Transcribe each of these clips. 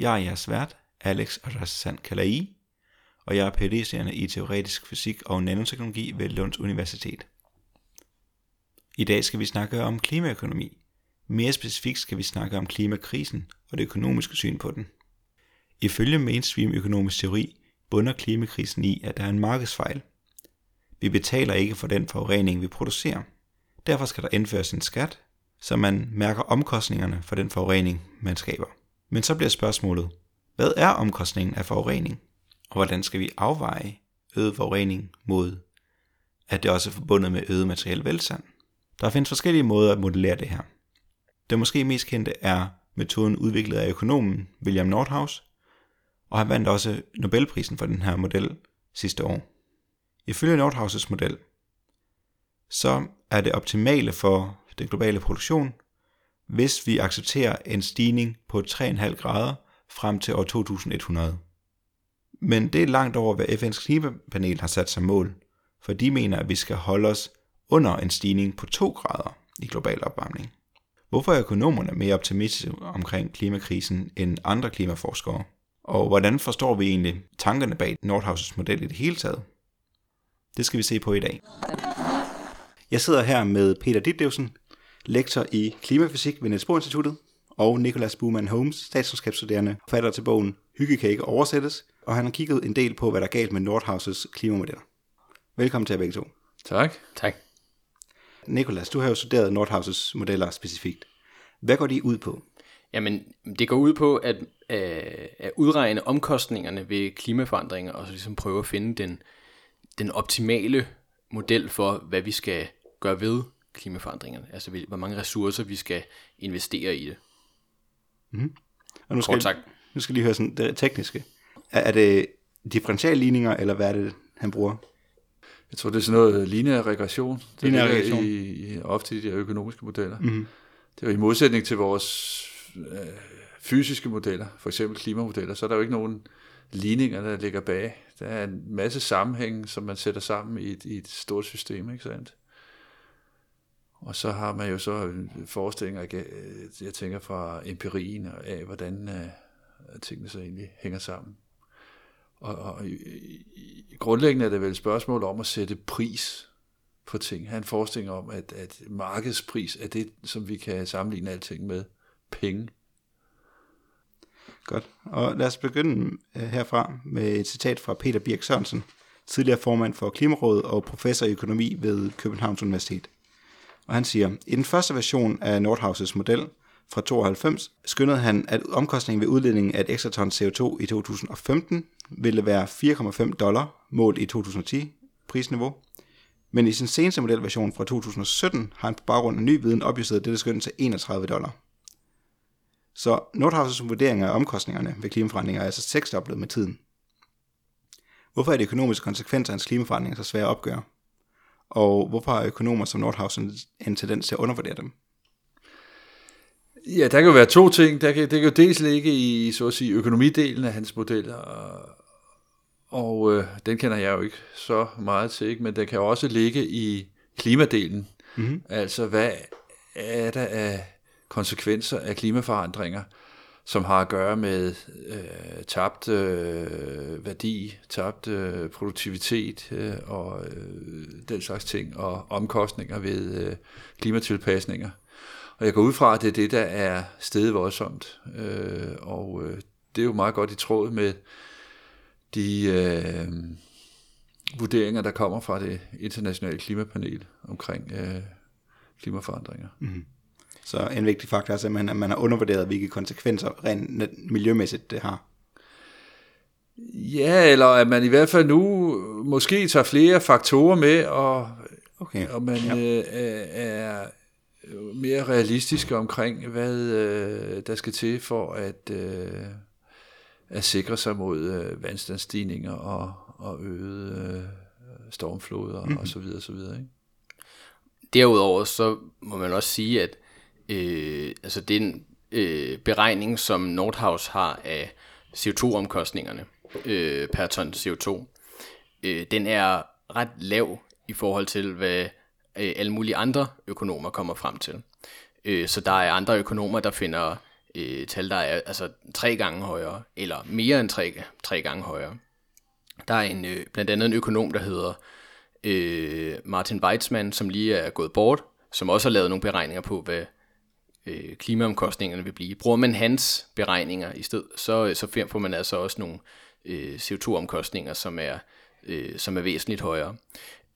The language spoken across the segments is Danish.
Jeg er jeres vært, Alex Rassan Kalai, og jeg er phd i teoretisk fysik og nanoteknologi ved Lunds Universitet. I dag skal vi snakke om klimaøkonomi. Mere specifikt skal vi snakke om klimakrisen og det økonomiske syn på den. Ifølge mainstream økonomisk teori bunder klimakrisen i, at der er en markedsfejl. Vi betaler ikke for den forurening, vi producerer. Derfor skal der indføres en skat, så man mærker omkostningerne for den forurening, man skaber. Men så bliver spørgsmålet, hvad er omkostningen af forurening? Og hvordan skal vi afveje øget forurening mod, at det også er forbundet med øget materiel velstand? Der findes forskellige måder at modellere det her. Det måske mest kendte er metoden udviklet af økonomen William Nordhaus, og han vandt også Nobelprisen for den her model sidste år. Ifølge Nordhaus' model, så er det optimale for den globale produktion, hvis vi accepterer en stigning på 3,5 grader frem til år 2100. Men det er langt over, hvad FN's klimapanel har sat som mål, for de mener, at vi skal holde os under en stigning på 2 grader i global opvarmning. Hvorfor er økonomerne mere optimistiske omkring klimakrisen end andre klimaforskere? Og hvordan forstår vi egentlig tankerne bag Nordhaus' model i det hele taget? Det skal vi se på i dag. Jeg sidder her med Peter Ditlevsen, lektor i klimafysik ved Niels Bohr Instituttet, og Nicholas Buhmann Holmes, statskundskabsstuderende, forfatter til bogen Hygge kan ikke oversættes, og han har kigget en del på, hvad der er galt med Nordhaus' klimamodeller. Velkommen til jer begge to. Tak. Tak. Nikolas, du har jo studeret Nordhaus' modeller specifikt. Hvad går de ud på? Jamen, det går ud på at, øh, at udregne omkostningerne ved klimaforandringer, og så ligesom prøve at finde den, den optimale model for, hvad vi skal gøre ved klimaforandringerne. Altså, hvor mange ressourcer vi skal investere i det. Mm. Og nu skal, Kort sagt. nu skal lige høre sådan det tekniske. Er, er det differentialligninger, eller hvad er det, han bruger? Jeg tror, det er sådan noget lineær regression. Det Lineær regression. I, i, ofte i de her økonomiske modeller. Mm. Det er jo i modsætning til vores øh, fysiske modeller, for eksempel klimamodeller, så er der jo ikke nogen ligninger, der ligger bag. Der er en masse sammenhæng, som man sætter sammen i et, i et stort system, ikke sandt? Og så har man jo så øh, forestillinger, øh, jeg, tænker fra empirien af, hvordan øh, tingene så egentlig hænger sammen. Og, og i, grundlæggende er det vel et spørgsmål om at sætte pris på ting. Have en forestilling om, at, at markedspris er det, som vi kan sammenligne alting med. Penge. Godt. Og lad os begynde herfra med et citat fra Peter Birk Sørensen, tidligere formand for Klimarådet og professor i økonomi ved Københavns Universitet. Og han siger, i den første version af Nordhauses model fra 92 skyndede han, at omkostningen ved udledningen af et ekstra ton CO2 i 2015 ville være 4,5 dollar målt i 2010 prisniveau. Men i sin seneste modelversion fra 2017 har han på baggrund af ny viden opjusteret dette skøn til 31 dollar. Så Nordhaus' vurdering af omkostningerne ved klimaforandringer er altså seksdoblet med tiden. Hvorfor er de økonomiske konsekvenser af hans klimaforandringer så svære at opgøre? Og hvorfor har økonomer som Nordhaus en, en tendens til at undervurdere dem? Ja, der kan jo være to ting. Der kan, det kan jo dels ligge i, så at sige, økonomidelen af hans modeller, og, og øh, den kender jeg jo ikke så meget til, ikke? men der kan også ligge i klimadelen. Mm-hmm. Altså, hvad er der af konsekvenser af klimaforandringer, som har at gøre med øh, tabt øh, værdi, tabt øh, produktivitet øh, og øh, den slags ting, og omkostninger ved øh, klimatilpasninger. Og jeg går ud fra, at det er det, der er stedet voldsomt. Øh, og øh, det er jo meget godt i tråd med de øh, vurderinger, der kommer fra det internationale klimapanel omkring øh, klimaforandringer. Mm-hmm. Så en vigtig faktor er simpelthen, at man har undervurderet, hvilke konsekvenser rent miljømæssigt det har. Ja, eller at man i hvert fald nu måske tager flere faktorer med, og, Okay. og man Ja. øh, er mere realistiske omkring, hvad øh, der skal til for at, øh, at sikre sig mod øh, vandstandsstigninger og, og øget øh, stormfloder mm. og så videre, så videre. Ikke? Derudover så må man også sige, at øh, altså den øh, beregning, som Nordhaus har af CO2-omkostningerne øh, per ton CO2, øh, den er ret lav i forhold til, hvad øh, alle mulige andre økonomer kommer frem til. Øh, så der er andre økonomer, der finder øh, tal, der er altså tre gange højere, eller mere end tre, tre gange højere. Der er en, øh, blandt andet en økonom, der hedder øh, Martin Weitzman, som lige er gået bort, som også har lavet nogle beregninger på, hvad øh, klimaomkostningerne vil blive. Bruger man hans beregninger i stedet, så, øh, så får man altså også nogle øh, CO2-omkostninger, som er, øh, som er væsentligt højere.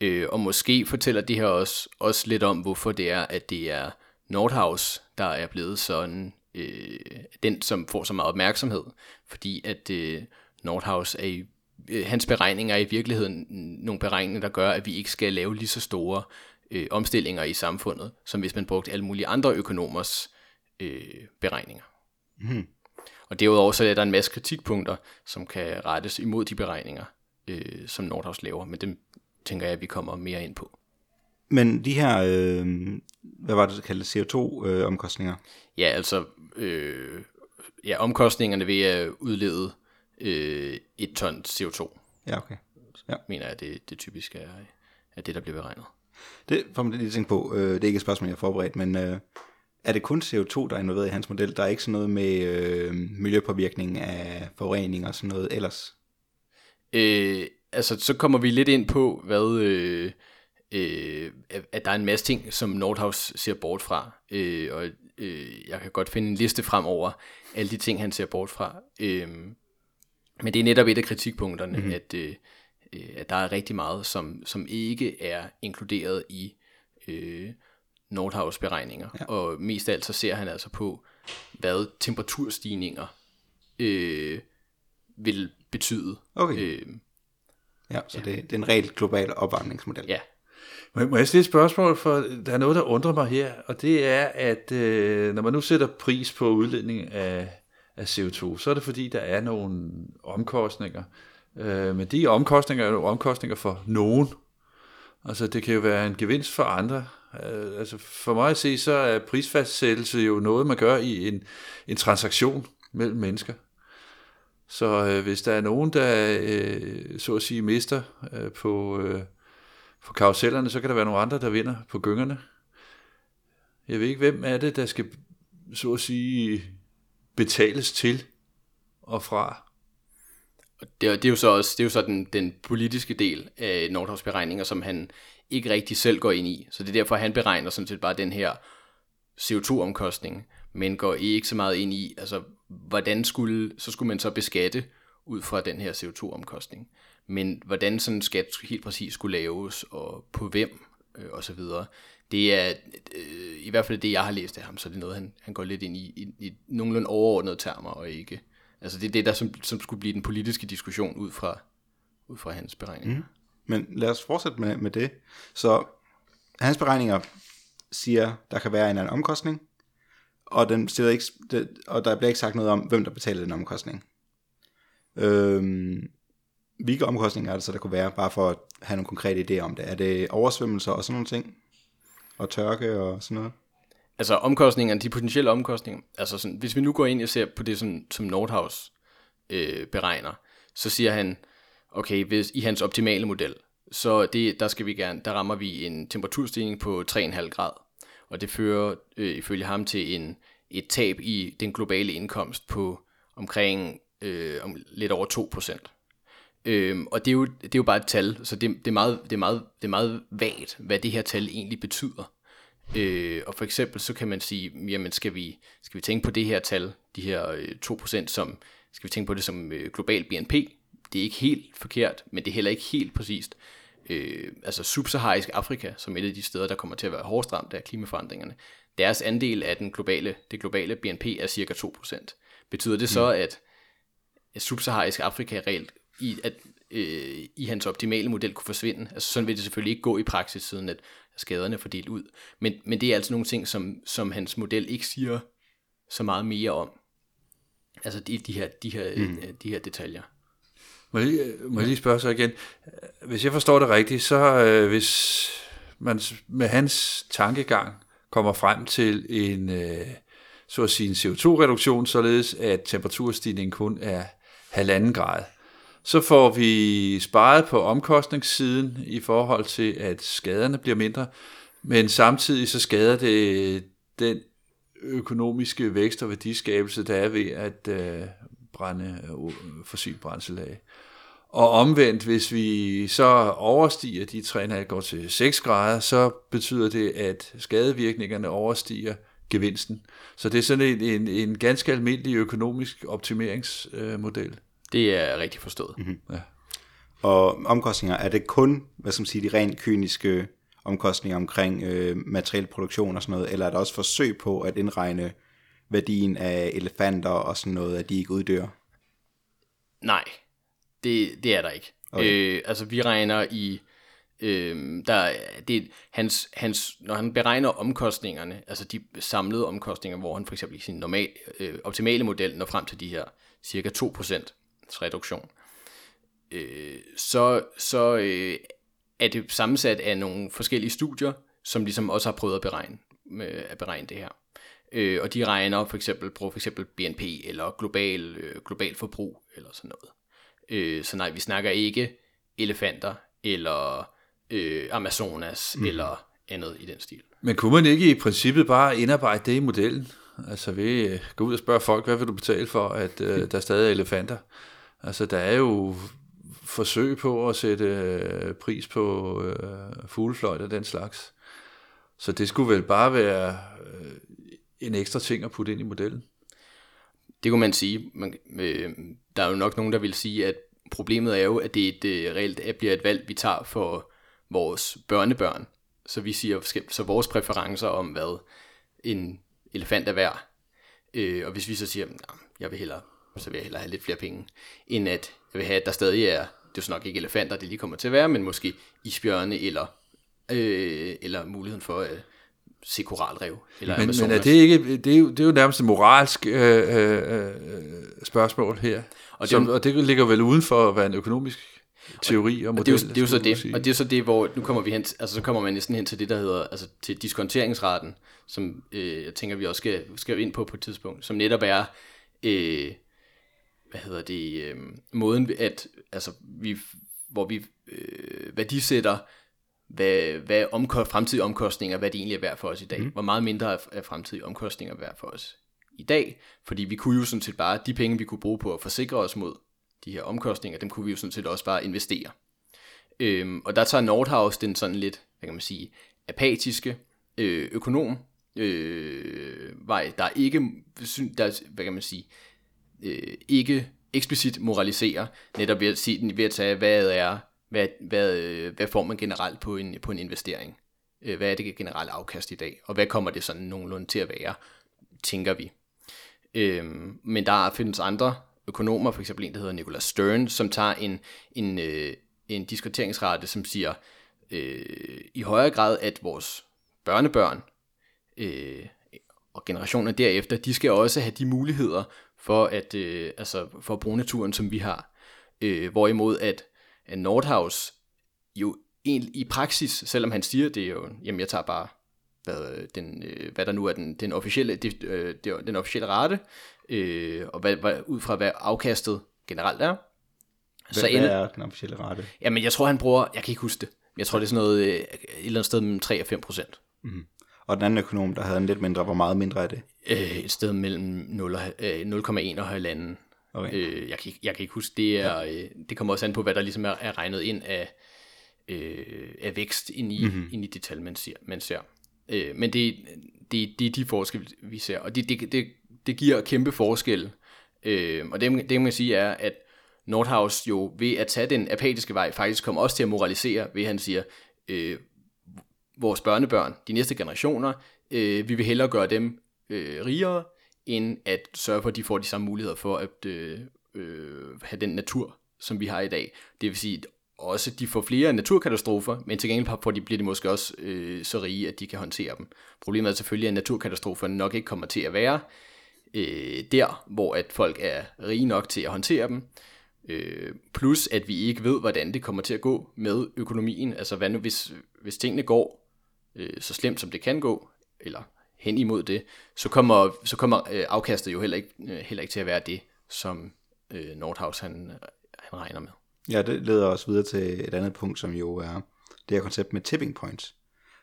Øh, og måske fortæller det her også, også lidt om, hvorfor det er, at det er Nordhaus, der er blevet sådan øh, den, som får så meget opmærksomhed. Fordi at øh, Nordhaus er i øh, hans beregninger er i virkeligheden nogle beregninger, der gør, at vi ikke skal lave lige så store øh, omstillinger i samfundet, som hvis man brugte alle mulige andre økonomers øh, beregninger. Mm. Og derudover så er der en masse kritikpunkter, som kan rettes imod de beregninger, øh, som Nordhaus laver, men dem tænker jeg, at vi kommer mere ind på. Men de her, øh, hvad var det, kaldt CO2-omkostninger? Øh, ja, altså øh, ja, omkostningerne ved at udlede øh, et ton CO2. Ja, okay. Ja. Mener jeg, det, det typisk er, er det, der bliver beregnet. Det får man lige tænke på. Øh, det er ikke et spørgsmål, jeg har forberedt, men øh, er det kun CO2, der er involveret i hans model? Der er ikke sådan noget med øh, miljøpåvirkning af forurening og sådan noget ellers? Øh, altså, så kommer vi lidt ind på, hvad... Øh, øh, at der er en masse ting, som Nordhaus ser bort fra. Øh, og øh, jeg kan godt finde en liste frem over alle de ting, han ser bort fra. Øh, men det er netop et af kritikpunkterne, mm-hmm. at, øh, øh, at der er rigtig meget, som, som ikke er inkluderet i øh, Nordhaus beregninger. Ja. Og mest af alt så ser han altså på, hvad temperaturstigninger øh, vil betyde. Okay. Øh, ja, så ja. Det, det er en reelt global opvarmningsmodel. Ja. Må jeg stille et spørgsmål, for der er noget, der undrer mig her, og det er, at øh, når man nu sætter pris på udledning af af CO2, så er det fordi, der er nogle omkostninger. Øh, Øh, men de omkostninger er jo omkostninger for nogen. Altså det kan jo være en gevinst for andre. Øh, altså for mig at se, så er prisfastsættelse jo noget, man gør i en, en transaktion mellem mennesker. Så øh, hvis der er nogen, der øh, så at sige mister øh, på, øh, på karusellerne, så kan der være nogle andre, der vinder på gyngerne. Jeg ved ikke, hvem er det, der skal så at sige betales til og fra. Det, det er jo så også det er jo så den, den politiske del af Nordhavs beregninger, som han ikke rigtig selv går ind i. Så det er derfor, han beregner sådan set bare den her CO2-omkostning, men går ikke så meget ind i, altså hvordan skulle, så skulle man så beskatte ud fra den her CO2-omkostning. Men hvordan sådan skat helt præcis skulle laves, og på hvem, øh, og så videre, det er øh, i hvert fald det, jeg har læst af ham, så det er noget, han, han går lidt ind i, i, i nogenlunde overordnede termer, og ikke... Altså det er det, der som, som skulle blive den politiske diskussion ud fra, ud fra hans beregninger. Mm. Men lad os fortsætte med, med det. Så hans beregninger siger, der kan være en anden omkostning, og, den stiller ikke, det, og der bliver ikke sagt noget om, hvem der betaler den omkostning. Øhm, hvilke omkostninger er det så, der kunne være, bare for at have nogle konkrete idéer om det? Er det oversvømmelser og sådan nogle ting? og tørke og sådan noget? Altså omkostningerne, de potentielle omkostninger, altså sådan, hvis vi nu går ind og ser på det, sådan, som Nordhaus øh, beregner, så siger han, okay, hvis, i hans optimale model, så det, der skal vi gerne, der rammer vi en temperaturstigning på 3,5 grad, og det fører øh, ifølge ham til en, et tab i den globale indkomst på omkring øh, om lidt over 2%. Øhm, og det er, jo, det er jo bare et tal, så det, det, er meget, det, er meget, det er meget vagt, hvad det her tal egentlig betyder. Øh, og for eksempel så kan man sige, jamen skal vi, skal vi tænke på det her tal, de her øh, 2%, som, skal vi tænke på det som øh, global BNP? Det er ikke helt forkert, men det er heller ikke helt præcist. Øh, altså subsaharisk Afrika, som et af de steder, der kommer til at være hårdest ramt af klimaforandringerne, deres andel af den globale, det globale BNP er cirka 2%. Betyder det så, mm. at, at subsaharisk Afrika reelt i, at øh, i hans optimale model kunne forsvinde. Altså sådan vil det selvfølgelig ikke gå i praksis, siden at skaderne er fordelt ud. Men, men det er altså nogle ting, som, som hans model ikke siger så meget mere om. Altså de, de, her, de, her, mm. de her detaljer. Må jeg, lige, må jeg lige spørge så igen? Hvis jeg forstår det rigtigt, så øh, hvis man med hans tankegang kommer frem til en, øh, så at sige, en CO2-reduktion, således at temperaturstigningen kun er halvanden grad, så får vi sparet på omkostningssiden i forhold til, at skaderne bliver mindre, men samtidig så skader det den økonomiske vækst og værdiskabelse, der er ved at øh, brænde øh, fossil brændsel af. Og omvendt, hvis vi så overstiger de 3,5 går til 6 grader, så betyder det, at skadevirkningerne overstiger gevinsten. Så det er sådan en, en, en ganske almindelig økonomisk optimeringsmodel. Det er rigtig forstået. Mm-hmm. Ja. Og omkostninger, er det kun, hvad skal man sige, de rent kyniske omkostninger omkring øh, materiel produktion og sådan noget, eller er der også forsøg på at indregne værdien af elefanter og sådan noget, at de ikke uddør? Nej, det, det er der ikke. Okay. Øh, altså vi regner i, øh, der, det, hans, hans, når han beregner omkostningerne, altså de samlede omkostninger, hvor han for eksempel i sin normal, øh, optimale model når frem til de her cirka 2% reduktion, øh, så, så øh, er det sammensat af nogle forskellige studier, som ligesom også har prøvet at beregne, øh, at beregne det her. Øh, og de regner for eksempel på for eksempel BNP eller global, øh, global forbrug eller sådan noget. Øh, så nej, vi snakker ikke elefanter eller øh, Amazonas mm. eller andet i den stil. Men kunne man ikke i princippet bare indarbejde det i modellen? Altså ved øh, gå ud og spørge folk, hvad vil du betale for, at øh, der er stadig elefanter? Altså der er jo forsøg på at sætte øh, pris på øh, fuglefløjt og den slags. Så det skulle vel bare være øh, en ekstra ting at putte ind i modellen. Det kunne man sige. Man, øh, der er jo nok nogen, der vil sige, at problemet er jo, at det er et, øh, reelt at bliver et valg, vi tager for vores børnebørn. Så vi siger, så vores præferencer om, hvad en elefant er værd. Øh, og hvis vi så siger, at jeg vil hellere, så vil jeg hellere have lidt flere penge, end at jeg vil have, at der stadig er, det er så nok ikke elefanter, det lige kommer til at være, men måske isbjørne eller, øh, eller muligheden for, øh, se koralrev. Eller men, men er det ikke, det er jo, det er jo nærmest et moralsk øh, øh, øh, spørgsmål her, og det, som, og det ligger vel uden for at være en økonomisk teori og, og model. Og det er jo, det er jo så det, og det er så det, hvor nu kommer vi hen, altså så kommer man næsten hen til det, der hedder, altså til diskonteringsraten, som øh, jeg tænker, vi også skal, skal ind på på et tidspunkt, som netop er, øh, hvad hedder det, øh, måden, at, altså vi, hvor vi øh, værdisætter hvad, hvad omkost, fremtidige omkostninger, hvad det egentlig er værd for os i dag. Mm. Hvor meget mindre er fremtidige omkostninger værd for os i dag. Fordi vi kunne jo sådan set bare, de penge vi kunne bruge på at forsikre os mod de her omkostninger, dem kunne vi jo sådan set også bare investere. Øhm, og der tager Nordhaus den sådan lidt, hvad kan man sige, apatiske øh, økonom øh, vej, der ikke, der, hvad kan man sige, øh, ikke eksplicit moraliserer, netop ved at, sige, ved at tage, hvad er hvad, hvad, øh, hvad får man generelt på en, på en investering? Øh, hvad er det generelle afkast i dag? Og hvad kommer det sådan nogenlunde til at være, tænker vi? Øhm, men der findes andre økonomer, for eksempel en, der hedder Nicholas Stern, som tager en, en, øh, en diskuteringsrate, som siger øh, i højere grad, at vores børnebørn øh, og generationer derefter, de skal også have de muligheder for at, øh, altså for at bruge naturen, som vi har. Øh, hvorimod at at Nordhaus jo egentlig i praksis, selvom han siger det er jo, jamen jeg tager bare hvad, den, øh, hvad der nu er den, den officielle, det, øh, den officielle rate, øh, og hvad, hvad, ud fra hvad afkastet generelt er. Hvad, så ender, hvad er den officielle rate? Jamen jeg tror han bruger, jeg kan ikke huske det, jeg tror det er sådan noget, øh, et eller andet sted mellem 3 og 5 procent. Mm. Og den anden økonom, der havde en lidt mindre, hvor meget mindre er det? Øh, et sted mellem 0, øh, 0,1 og halvanden. Okay. Øh, jeg, kan, jeg kan ikke huske, det er, ja. øh, det kommer også an på, hvad der ligesom er, er regnet ind af, øh, af vækst ind i, mm-hmm. ind i det tal, man ser. Man ser. Øh, men det, det, det er de forskelle, vi ser, og det, det, det, det giver kæmpe forskel. Øh, og det, det man kan sige er, at Nordhaus jo ved at tage den apatiske vej, faktisk kommer også til at moralisere, ved at han siger, øh, vores børnebørn, de næste generationer, øh, vi vil hellere gøre dem øh, rigere, end at sørge for, at de får de samme muligheder for at øh, øh, have den natur, som vi har i dag. Det vil sige, også de får flere naturkatastrofer, men til gengæld får de, bliver de måske også øh, så rige, at de kan håndtere dem. Problemet er selvfølgelig, at naturkatastrofer nok ikke kommer til at være øh, der, hvor at folk er rige nok til at håndtere dem. Øh, plus at vi ikke ved, hvordan det kommer til at gå med økonomien. Altså hvad nu, hvis, hvis tingene går øh, så slemt, som det kan gå, eller hen imod det, så kommer, så kommer øh, afkastet jo heller ikke, øh, heller ikke til at være det, som øh, Nordhaus han, han regner med. Ja, det leder os videre til et andet punkt, som jo er det her koncept med tipping points.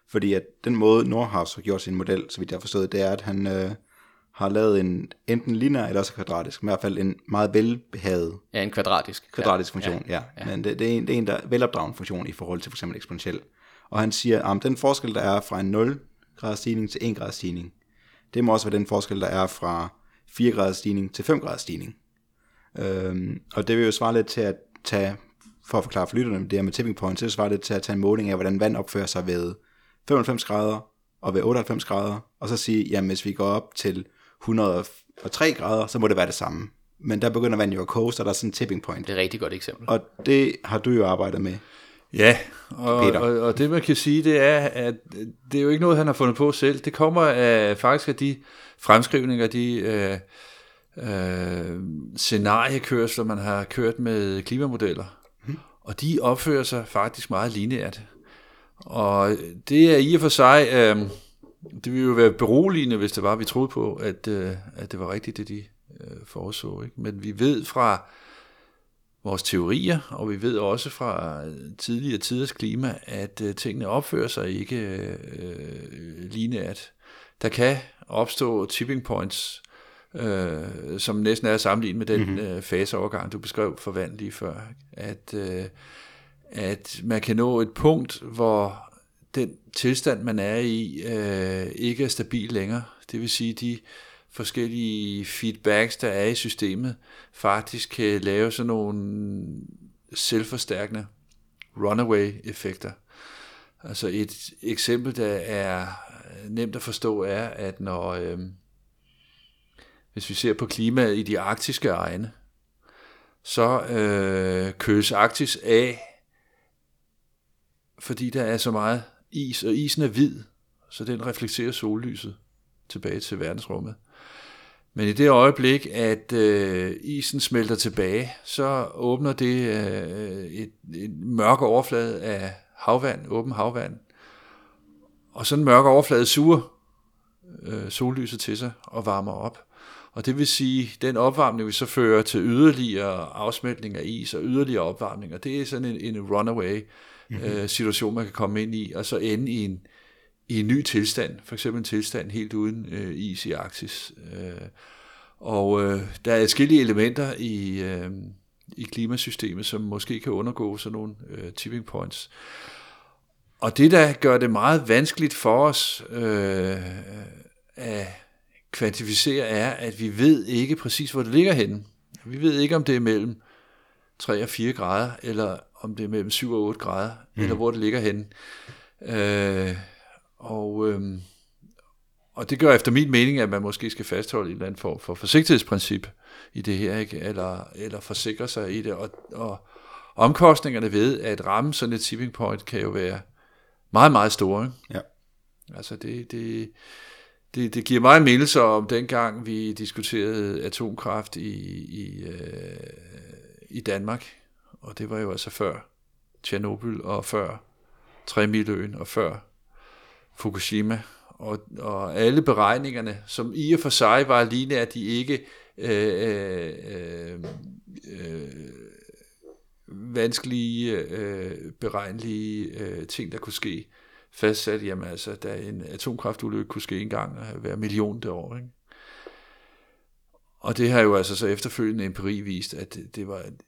Fordi at den måde Nordhaus har gjort sin model, så vidt jeg har forstået, det er, at han øh, har lavet en enten lineær eller også kvadratisk, men i hvert fald en meget velbehaget Ja, en kvadratisk. kvadratisk funktion, ja. ja. Men det, det, er en, det er en der velopdragende funktion i forhold til for eksempel eksponentiel. Og han siger, at den forskel, der er fra en 0 graders stigning til 1 graders stigning, det må også være den forskel, der er fra 4 graders stigning til 5 graders stigning. Øhm, og det vil jo svare lidt til at tage, for at forklare for lytterne, det her med tipping point, så svarer lidt til at tage en måling af, hvordan vand opfører sig ved 95 grader og ved 98 grader, og så sige, jamen hvis vi går op til 103 grader, så må det være det samme. Men der begynder vandet jo at koge, så der er sådan en tipping point. Det er et rigtig godt eksempel. Og det har du jo arbejdet med. Ja, og, Peter. og, og det man kan sige, det er, at det er jo ikke noget, han har fundet på selv. Det kommer af, faktisk af de fremskrivninger, de øh, øh, scenariekørsler, man har kørt med klimamodeller. Hmm. Og de opfører sig faktisk meget lineært. Og det er i og for sig, øh, det ville jo være beroligende, hvis det var, vi troede på, at, øh, at det var rigtigt, det de øh, foreså. Ikke? Men vi ved fra vores teorier, og vi ved også fra tidligere tiders klima, at øh, tingene opfører sig ikke øh, lineært. Der kan opstå tipping points, øh, som næsten er sammenlignet med den mm-hmm. øh, faseovergang, du beskrev for vand lige før. At, øh, at man kan nå et punkt, hvor den tilstand, man er i, øh, ikke er stabil længere. Det vil sige, de forskellige feedbacks, der er i systemet, faktisk kan lave sådan nogle selvforstærkende runaway-effekter. Altså et eksempel, der er nemt at forstå, er, at når, øh, hvis vi ser på klimaet i de arktiske egne, så øh, køles Arktis af, fordi der er så meget is, og isen er hvid, så den reflekterer sollyset tilbage til verdensrummet. Men i det øjeblik, at øh, isen smelter tilbage, så åbner det øh, et, et mørk overflade af havvand, åben havvand. Og sådan en mørk overflade suger øh, sollyset til sig og varmer op. Og det vil sige, den opvarmning vil så føre til yderligere afsmeltning af is og yderligere opvarmning. Og det er sådan en, en runaway mm-hmm. øh, situation, man kan komme ind i, og så ende i en, i en ny tilstand, for eksempel en tilstand helt uden øh, is i Arktis. Øh, og øh, der er forskellige elementer i, øh, i klimasystemet, som måske kan undergå sådan nogle øh, tipping points. Og det, der gør det meget vanskeligt for os øh, at kvantificere, er, at vi ved ikke præcis, hvor det ligger henne. Vi ved ikke, om det er mellem 3 og 4 grader, eller om det er mellem 7 og 8 grader, mm. eller hvor det ligger henne. Øh, og, øh, og det gør efter min mening, at man måske skal fastholde en eller anden form for forsigtighedsprincip i det her, ikke? Eller, eller forsikre sig i det. Og, og omkostningerne ved at ramme sådan et tipping point kan jo være meget, meget store. Ikke? Ja. Altså det, det, det, det giver mig mindelse om dengang, vi diskuterede atomkraft i, i, øh, i Danmark. Og det var jo altså før Tjernobyl og før Tremiløen og før Fukushima. Og, og alle beregningerne, som i og for sig var lineært, de ikke øh, øh, øh, øh, vanskelige, øh, beregnelige øh, ting, der kunne ske, fastsat, jamen altså, da en atomkraftulykke kunne ske en gang hver million år. Ikke? Og det har jo altså så efterfølgende empiri vist, at det, det var et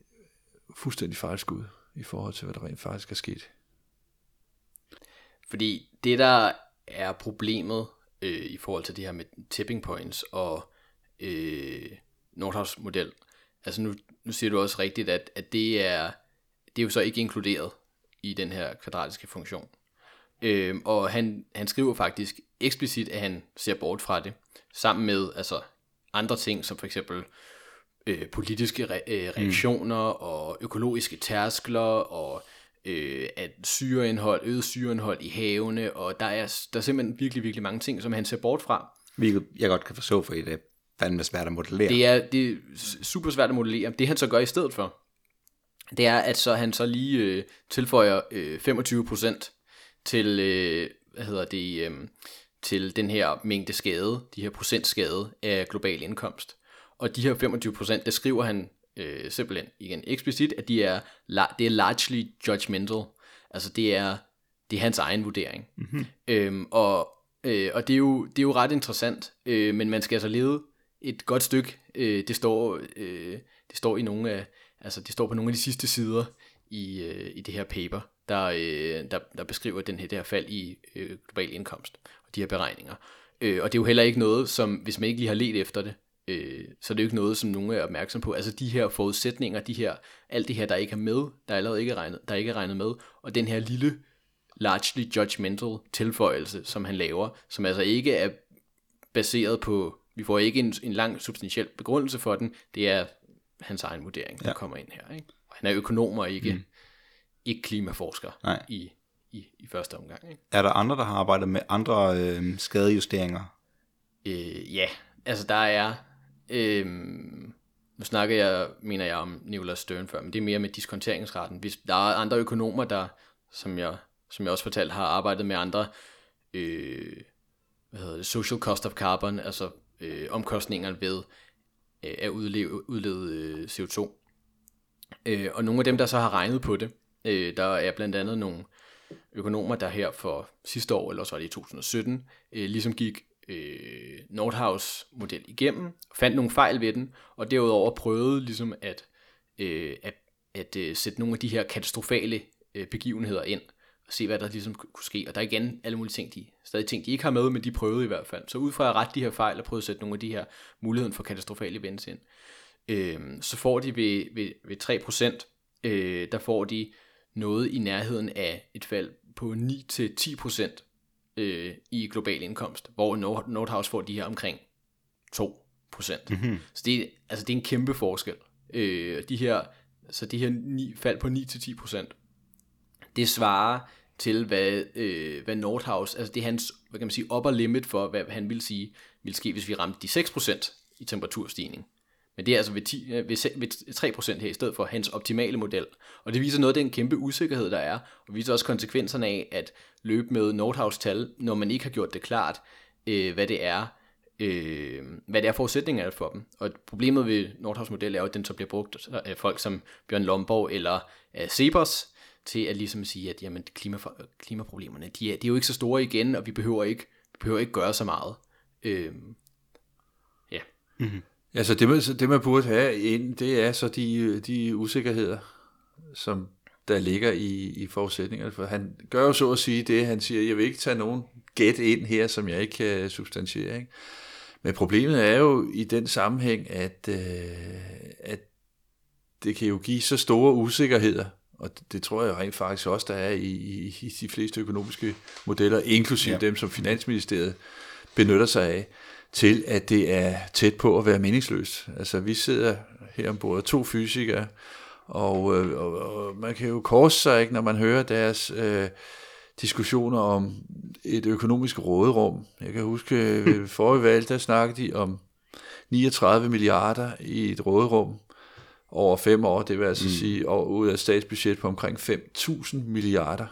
fuldstændig fejlskud i forhold til, hvad der rent faktisk er sket. Fordi det, der er problemet øh, i forhold til det her med tipping points og øh, Nordhaus model, altså nu, nu siger du også rigtigt, at, at det, er, det er jo så ikke inkluderet i den her kvadratiske funktion. Øh, og han, han skriver faktisk eksplicit, at han ser bort fra det, sammen med altså, andre ting, som for eksempel øh, politiske re- øh, reaktioner mm. og økologiske tærskler og øh, at syreindhold, øget syreindhold i havene, og der er, der er simpelthen virkelig, virkelig mange ting, som han ser bort fra. Hvilket jeg godt kan forstå, fordi det er fandme svært at modellere. Det er, det er super svært at modellere. Det han så gør i stedet for, det er, at så han så lige øh, tilføjer øh, 25% til, øh, hvad hedder det, øh, til den her mængde skade, de her procent skade af global indkomst. Og de her 25%, det skriver han øh, simpelthen igen eksplicit, at de er, det er largely judgmental. Altså det er, det er hans egen vurdering. Mm-hmm. Øhm, og øh, og det, er jo, det er jo ret interessant, øh, men man skal altså lede et godt stykke. Øh, det, står, øh, det står i nogle af, altså det står på nogle af de sidste sider i, øh, i det her paper, der, øh, der, der beskriver den her, det her fald i øh, global indkomst og de her beregninger. Øh, og det er jo heller ikke noget, som, hvis man ikke lige har let efter det, øh, så er det jo ikke noget, som nogen er opmærksom på. Altså de her forudsætninger, de her, alt det her, der ikke er med, der er allerede ikke regnet, der er ikke regnet med, og den her lille, largely judgmental tilføjelse, som han laver, som altså ikke er baseret på, vi får ikke en, en lang substantiel begrundelse for den, det er hans egen vurdering, der ja. kommer ind her. Ikke? Og han er økonom og ikke, mm. ikke klimaforsker Nej. i, i, i første omgang. Ikke? Er der andre, der har arbejdet med andre øh, skadejusteringer? Øh, ja, altså der er Øhm, nu snakker jeg, mener jeg om Nicolas Stern før, men det er mere med diskonteringsretten. Hvis der er andre økonomer, der, som jeg, som jeg også fortalte, har arbejdet med andre øh, hvad hedder det, social cost of carbon, altså øh, omkostningerne ved øh, at udleve, udlede øh, CO2. Øh, og nogle af dem, der så har regnet på det, øh, der er blandt andet nogle økonomer, der her for sidste år, eller så var det i 2017, øh, ligesom gik øh, Nordhaus-model igennem, fandt nogle fejl ved den, og derudover prøvede ligesom at, øh, at, at øh, sætte nogle af de her katastrofale øh, begivenheder ind, og se hvad der ligesom kunne ske. Og der er igen alle mulige ting, de, stadig ting, de ikke har med, men de prøvede i hvert fald. Så ud fra at rette de her fejl og prøve at sætte nogle af de her muligheder for katastrofale events ind, øh, så får de ved, ved, ved 3%, øh, der får de noget i nærheden af et fald på 9-10% øh, i global indkomst, hvor Nord- Nordhaus får de her omkring 2 Mm-hmm. Så det er, altså det er en kæmpe forskel. Øh, de her, så de her ni, fald på 9-10%, det svarer til, hvad, øh, hvad Nordhaus, altså det er hans, hvad kan man sige, upper limit for, hvad han vil sige, vil ske, hvis vi ramte de 6% i temperaturstigning. Men det er altså ved, 10, øh, ved, ved 3% her i stedet for hans optimale model. Og det viser noget af den kæmpe usikkerhed, der er, og viser også konsekvenserne af at løbe med Nordhaus tal, når man ikke har gjort det klart, øh, hvad det er, øh, hvad det er forudsætninger for dem. Og problemet ved Nordhavs model er jo, at den så bliver brugt af folk som Bjørn Lomborg eller øh, Sebers, til at ligesom sige, at jamen, klima, klimaproblemerne, de er, de er jo ikke så store igen, og vi behøver ikke, vi behøver ikke gøre så meget. Øh, ja. Mm-hmm. Altså det man, det, man burde have ind, det er så de, de usikkerheder, som der ligger i, i forudsætningerne. For han gør jo så at sige det, han siger, jeg vil ikke tage nogen gæt ind her, som jeg ikke kan substantiere. Ikke? Men problemet er jo i den sammenhæng, at, øh, at det kan jo give så store usikkerheder, og det tror jeg rent faktisk også, der er i, i, i de fleste økonomiske modeller, inklusive ja. dem, som Finansministeriet benytter sig af, til at det er tæt på at være meningsløst. Altså vi sidder her ombord to fysikere, og, øh, og, og man kan jo korse sig, ikke, når man hører deres øh, diskussioner om et økonomisk råderum. Jeg kan huske, ved forrige valg, der snakkede de om 39 milliarder i et råderum over fem år. Det vil altså mm. sige og ud af statsbudget på omkring 5.000 milliarder.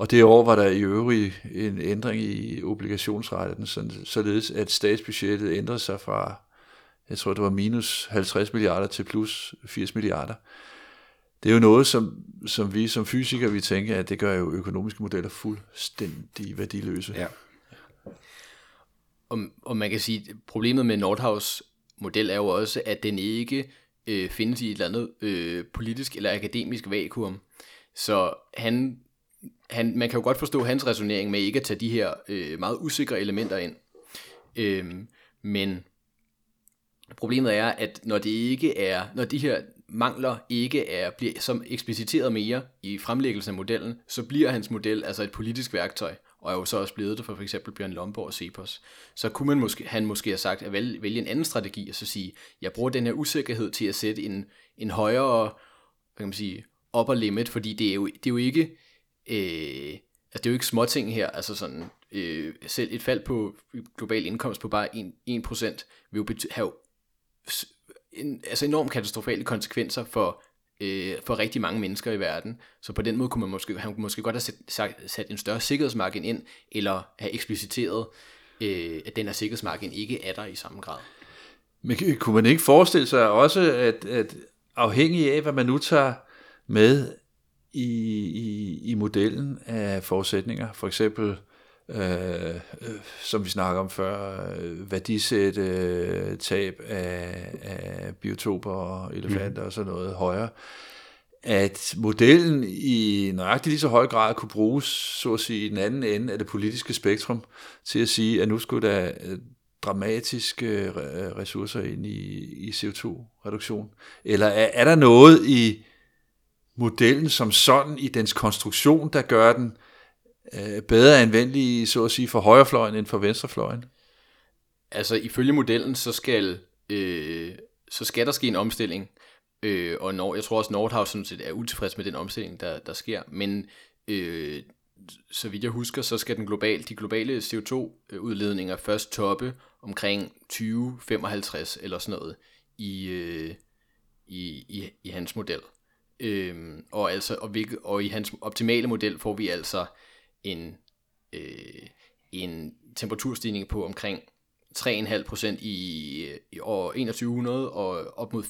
Og det år var der i øvrigt en ændring i obligationsretten, således at statsbudgettet ændrede sig fra, jeg tror det var minus 50 milliarder til plus 80 milliarder. Det er jo noget, som, som vi som fysikere vi tænker, at det gør jo økonomiske modeller fuldstændig værdiløse. Ja. Og, og man kan sige, at problemet med Nordhaus model er jo også, at den ikke øh, findes i et eller andet øh, politisk eller akademisk vakuum. Så han han, man kan jo godt forstå hans resonering med ikke at tage de her øh, meget usikre elementer ind. Øhm, men problemet er, at når det ikke er, når de her mangler ikke er, bliver som ekspliciteret mere i fremlæggelsen af modellen, så bliver hans model altså et politisk værktøj. og er jo så også blevet det for f.eks. Bjørn Lomborg og Cepos, så kunne man måske, han måske have sagt at vælge, vælge en anden strategi, og så sige, jeg bruger den her usikkerhed til at sætte en, en højere hvad kan man sige, upper limit, fordi det er jo, det er jo ikke, øh, altså det er jo ikke småting her, altså sådan, øh, selv et fald på global indkomst på bare 1%, 1% vil jo bety- have en, altså enormt katastrofale konsekvenser for, øh, for rigtig mange mennesker i verden. Så på den måde kunne man måske, han kunne måske godt have sat, sat en større sikkerhedsmargin ind, eller have ekspliciteret, øh, at den her sikkerhedsmargin ikke er der i samme grad. Men kunne man ikke forestille sig også, at, at afhængig af, hvad man nu tager med i, i, i modellen af forudsætninger, for eksempel øh, øh, som vi snakker om før, øh, værdisætte øh, tab af, af biotoper og elefanter mm. og sådan noget højere, at modellen i nøjagtigt lige så høj grad kunne bruges, så at sige, i den anden ende af det politiske spektrum, til at sige, at nu skulle der øh, dramatiske ressourcer ind i, i CO2-reduktion? Eller er, er der noget i modellen som sådan, i dens konstruktion, der gør den øh, bedre anvendelig, så at sige, for højrefløjen end for venstrefløjen? Altså, ifølge modellen, så skal, øh, så skal der ske en omstilling, øh, og når, jeg tror også, Nordhaus sådan set er utilfreds med den omstilling, der, der sker, men øh, så vidt jeg husker, så skal den globale, de globale CO2-udledninger først toppe omkring 2055 eller sådan noget i, øh, i, i, i hans model. Øhm, og, altså, og, vi, og i hans optimale model får vi altså en, øh, en temperaturstigning på omkring 3,5% i, i år 2100 og op mod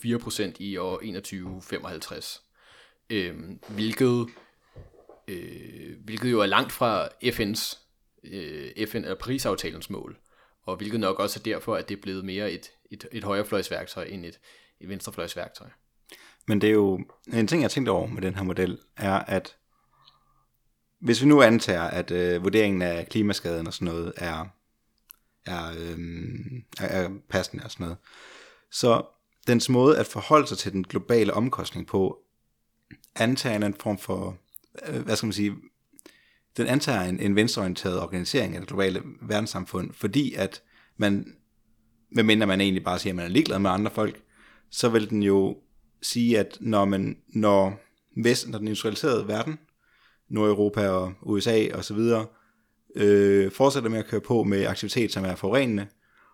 4% i år 2155. Øhm, hvilket, øh, hvilket jo er langt fra FN's øh, FN, eller Paris-aftalens mål, og hvilket nok også er derfor, at det er blevet mere et, et, et højrefløjsværktøj end et, et venstrefløjsværktøj. Men det er jo, en ting jeg tænkte over med den her model, er at hvis vi nu antager, at øh, vurderingen af klimaskaden og sådan noget er, er, øh, er, er passende og sådan noget, så dens måde at forholde sig til den globale omkostning på, antager en form for, øh, hvad skal man sige, den antager en, en venstreorienteret organisering af det globale verdenssamfund, fordi at man, medmindre man egentlig bare siger, at man er ligeglad med andre folk, så vil den jo sige, at når, man, når, Vesten og den industrialiserede verden Nordeuropa og USA og så videre, øh, fortsætter med at køre på med aktivitet, som er forurenende,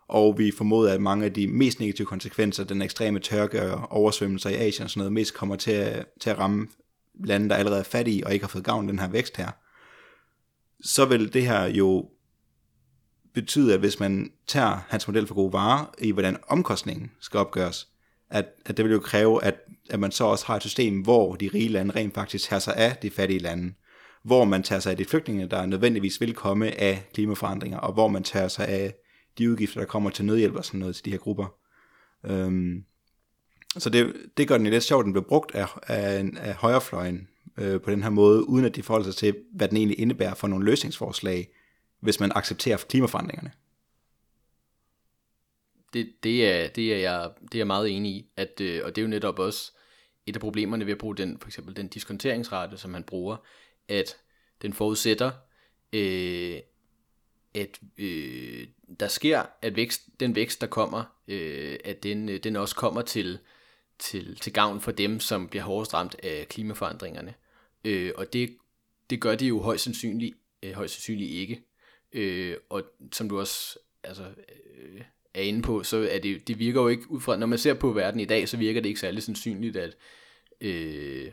og vi formoder, at mange af de mest negative konsekvenser, den ekstreme tørke og oversvømmelser i Asien og sådan noget, mest kommer til at, til at ramme lande, der allerede er fattige og ikke har fået gavn af den her vækst her, så vil det her jo betyde, at hvis man tager hans model for gode varer i, hvordan omkostningen skal opgøres, at, at det vil jo kræve, at, at man så også har et system, hvor de rige lande rent faktisk tager sig af de fattige lande hvor man tager sig af de flygtninge, der nødvendigvis vil komme af klimaforandringer, og hvor man tager sig af de udgifter, der kommer til nødhjælp og sådan noget til de her grupper. Øhm, så det, det gør den jo lidt sjovt, at den bliver brugt af, af, af højrefløjen øh, på den her måde, uden at de forholder sig til, hvad den egentlig indebærer for nogle løsningsforslag, hvis man accepterer klimaforandringerne. Det, det, er, det, er jeg, det er jeg meget enig i, at, øh, og det er jo netop også et af problemerne ved at bruge den, for eksempel den diskonteringsrate, som man bruger, at den forudsætter, øh, at øh, der sker, at vækst, den vækst, der kommer, øh, at den, øh, den også kommer til, til, til gavn for dem, som bliver hårdest ramt af klimaforandringerne. Øh, og det, det gør det jo højst sandsynligt, øh, højst sandsynligt ikke. Øh, og som du også altså, øh, er inde på, så er det, det virker jo ikke ud fra, når man ser på verden i dag, så virker det ikke særlig sandsynligt, at øh,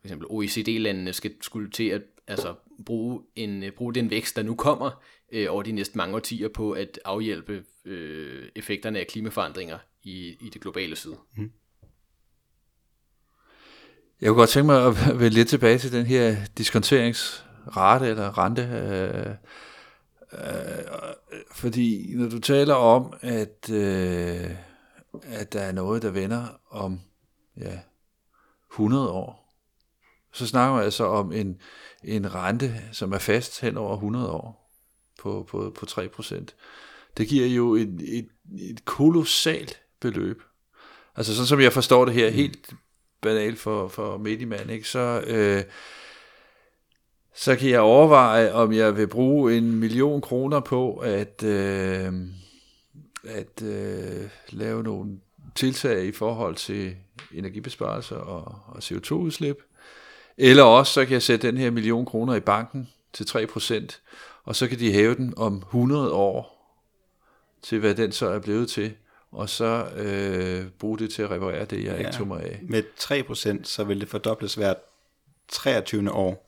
for eksempel OECD-landene skal skulle til at altså, bruge, en, øh, bruge den vækst, der nu kommer øh, over de næste mange årtier på at afhjælpe øh, effekterne af klimaforandringer i, i det globale syd. Mm. Jeg kunne godt tænke mig at vende lidt tilbage til den her diskonteringsrate eller rente. Øh, Øh, øh, fordi når du taler om, at, øh, at der er noget, der vender om ja, 100 år, så snakker man altså om en, en rente, som er fast hen over 100 år på, på, på 3%. Det giver jo et, et, et kolossalt beløb. Altså sådan som jeg forstår det her, helt banalt for, for Mediman, ikke? så øh, så kan jeg overveje, om jeg vil bruge en million kroner på at, øh, at øh, lave nogle tiltag i forhold til energibesparelser og, og CO2-udslip. Eller også så kan jeg sætte den her million kroner i banken til 3%, og så kan de hæve den om 100 år til, hvad den så er blevet til, og så øh, bruge det til at reparere det, jeg ja. ikke tog mig af. Med 3%, så vil det fordobles hvert 23. år.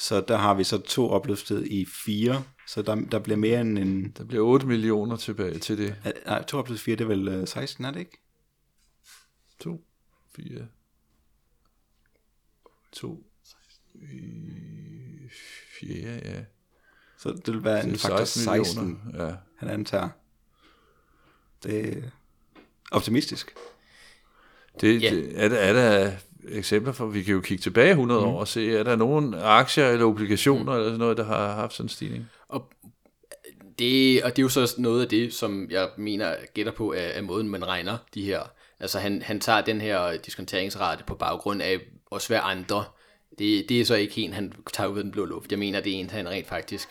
Så der har vi så to opløftet i fire, så der, der bliver mere end en... Der bliver 8 millioner tilbage til det. Nej, to opløftet fire, det er vel øh, 16, er det ikke? 2, 4, 2, 4, ja. Så det vil være en faktor 16, 16 ja. han antager. Det er optimistisk. Det, yeah. det er, er der eksempler for, vi kan jo kigge tilbage 100 mm. år og se, er der nogen aktier eller obligationer mm. eller sådan noget, der har haft sådan en stigning? Og det, og det er jo så noget af det, som jeg mener gætter på, er, er måden, man regner de her. Altså han, han tager den her diskonteringsrate på baggrund af også hver andre. Det, det er så ikke en, han tager ud af den blå luft. Jeg mener, det er en, han rent faktisk,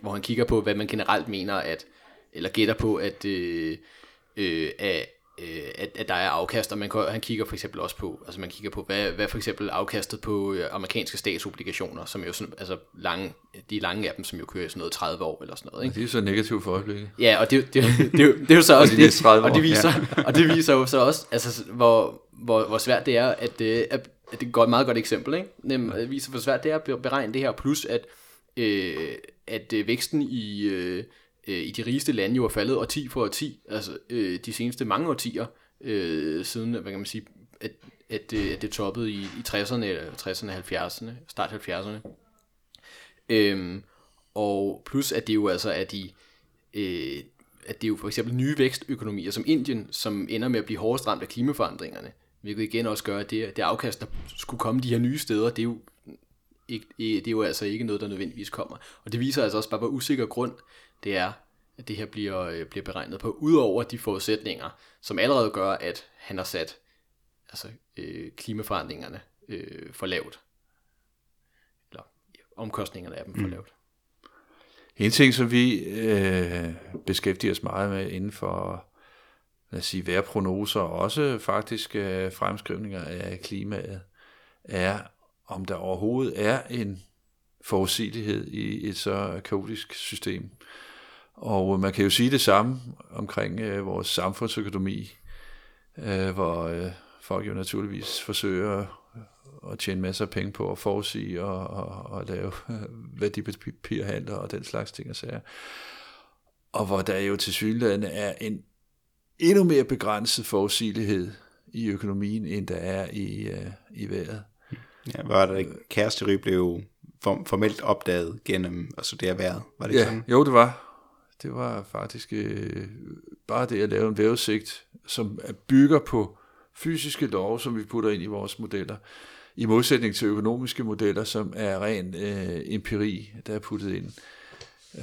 hvor han kigger på, hvad man generelt mener, at, eller gætter på, at, øh, øh, at øh, at, at der er afkast, og man, han kigger for eksempel også på, altså man kigger på, hvad, hvad for eksempel afkastet på øh, amerikanske statsobligationer, som jo sådan, altså lange, de lange af dem, som jo kører i sådan noget 30 år eller sådan noget. Ikke? Og det er så negativt for øjeblikket. Ja, og det, det, det, det, det er jo så også det, og det viser, og det viser jo så også, altså, hvor, hvor, hvor svært det er, at, øh, at, at det er et meget godt eksempel, ikke? Nem, det viser, hvor svært det er at beregne det her, plus at, øh, at øh, væksten i, øh, øh, i de rigeste lande jo er faldet årti for årti, altså øh, de seneste mange årtier, øh, siden, hvad kan man sige, at, at, øh, at det toppede i, i 60'erne, eller 60'erne, 70'erne, start 70'erne. Øhm, og plus at det jo altså er de, øh, at det er jo for eksempel nye vækstøkonomier som Indien, som ender med at blive hårdest ramt af klimaforandringerne, hvilket igen også gør, at det, det afkast, der skulle komme de her nye steder, det er jo ikke, det er jo altså ikke noget, der nødvendigvis kommer. Og det viser altså også bare, hvor usikker grund det er, at det her bliver, øh, bliver beregnet på, udover de forudsætninger, som allerede gør, at han har sat altså, øh, klimaforandringerne øh, for lavt. Eller ja, omkostningerne af dem for mm. lavt. En ting, som vi øh, beskæftiger os meget med inden for lad os sige, vejrprognoser og også faktisk øh, fremskrivninger af klimaet, er, om der overhovedet er en forudsigelighed i et så kaotisk system. Og man kan jo sige det samme omkring øh, vores samfundsøkonomi, øh, hvor øh, folk jo naturligvis forsøger at tjene masser af penge på at forudsige og, og, og lave værdipapirhandler og den slags ting og sager. Og hvor der jo til synligheden er en endnu mere begrænset forudsigelighed i økonomien, end der er i, uh, i vejret. Ja, hvor der kæresteri blev formelt opdaget gennem at studere vejret. Var det ja, sådan? Jo, det var. Det var faktisk øh, bare det at lave en vævesigt, som bygger på fysiske love, som vi putter ind i vores modeller, i modsætning til økonomiske modeller, som er ren øh, empiri, der er puttet ind.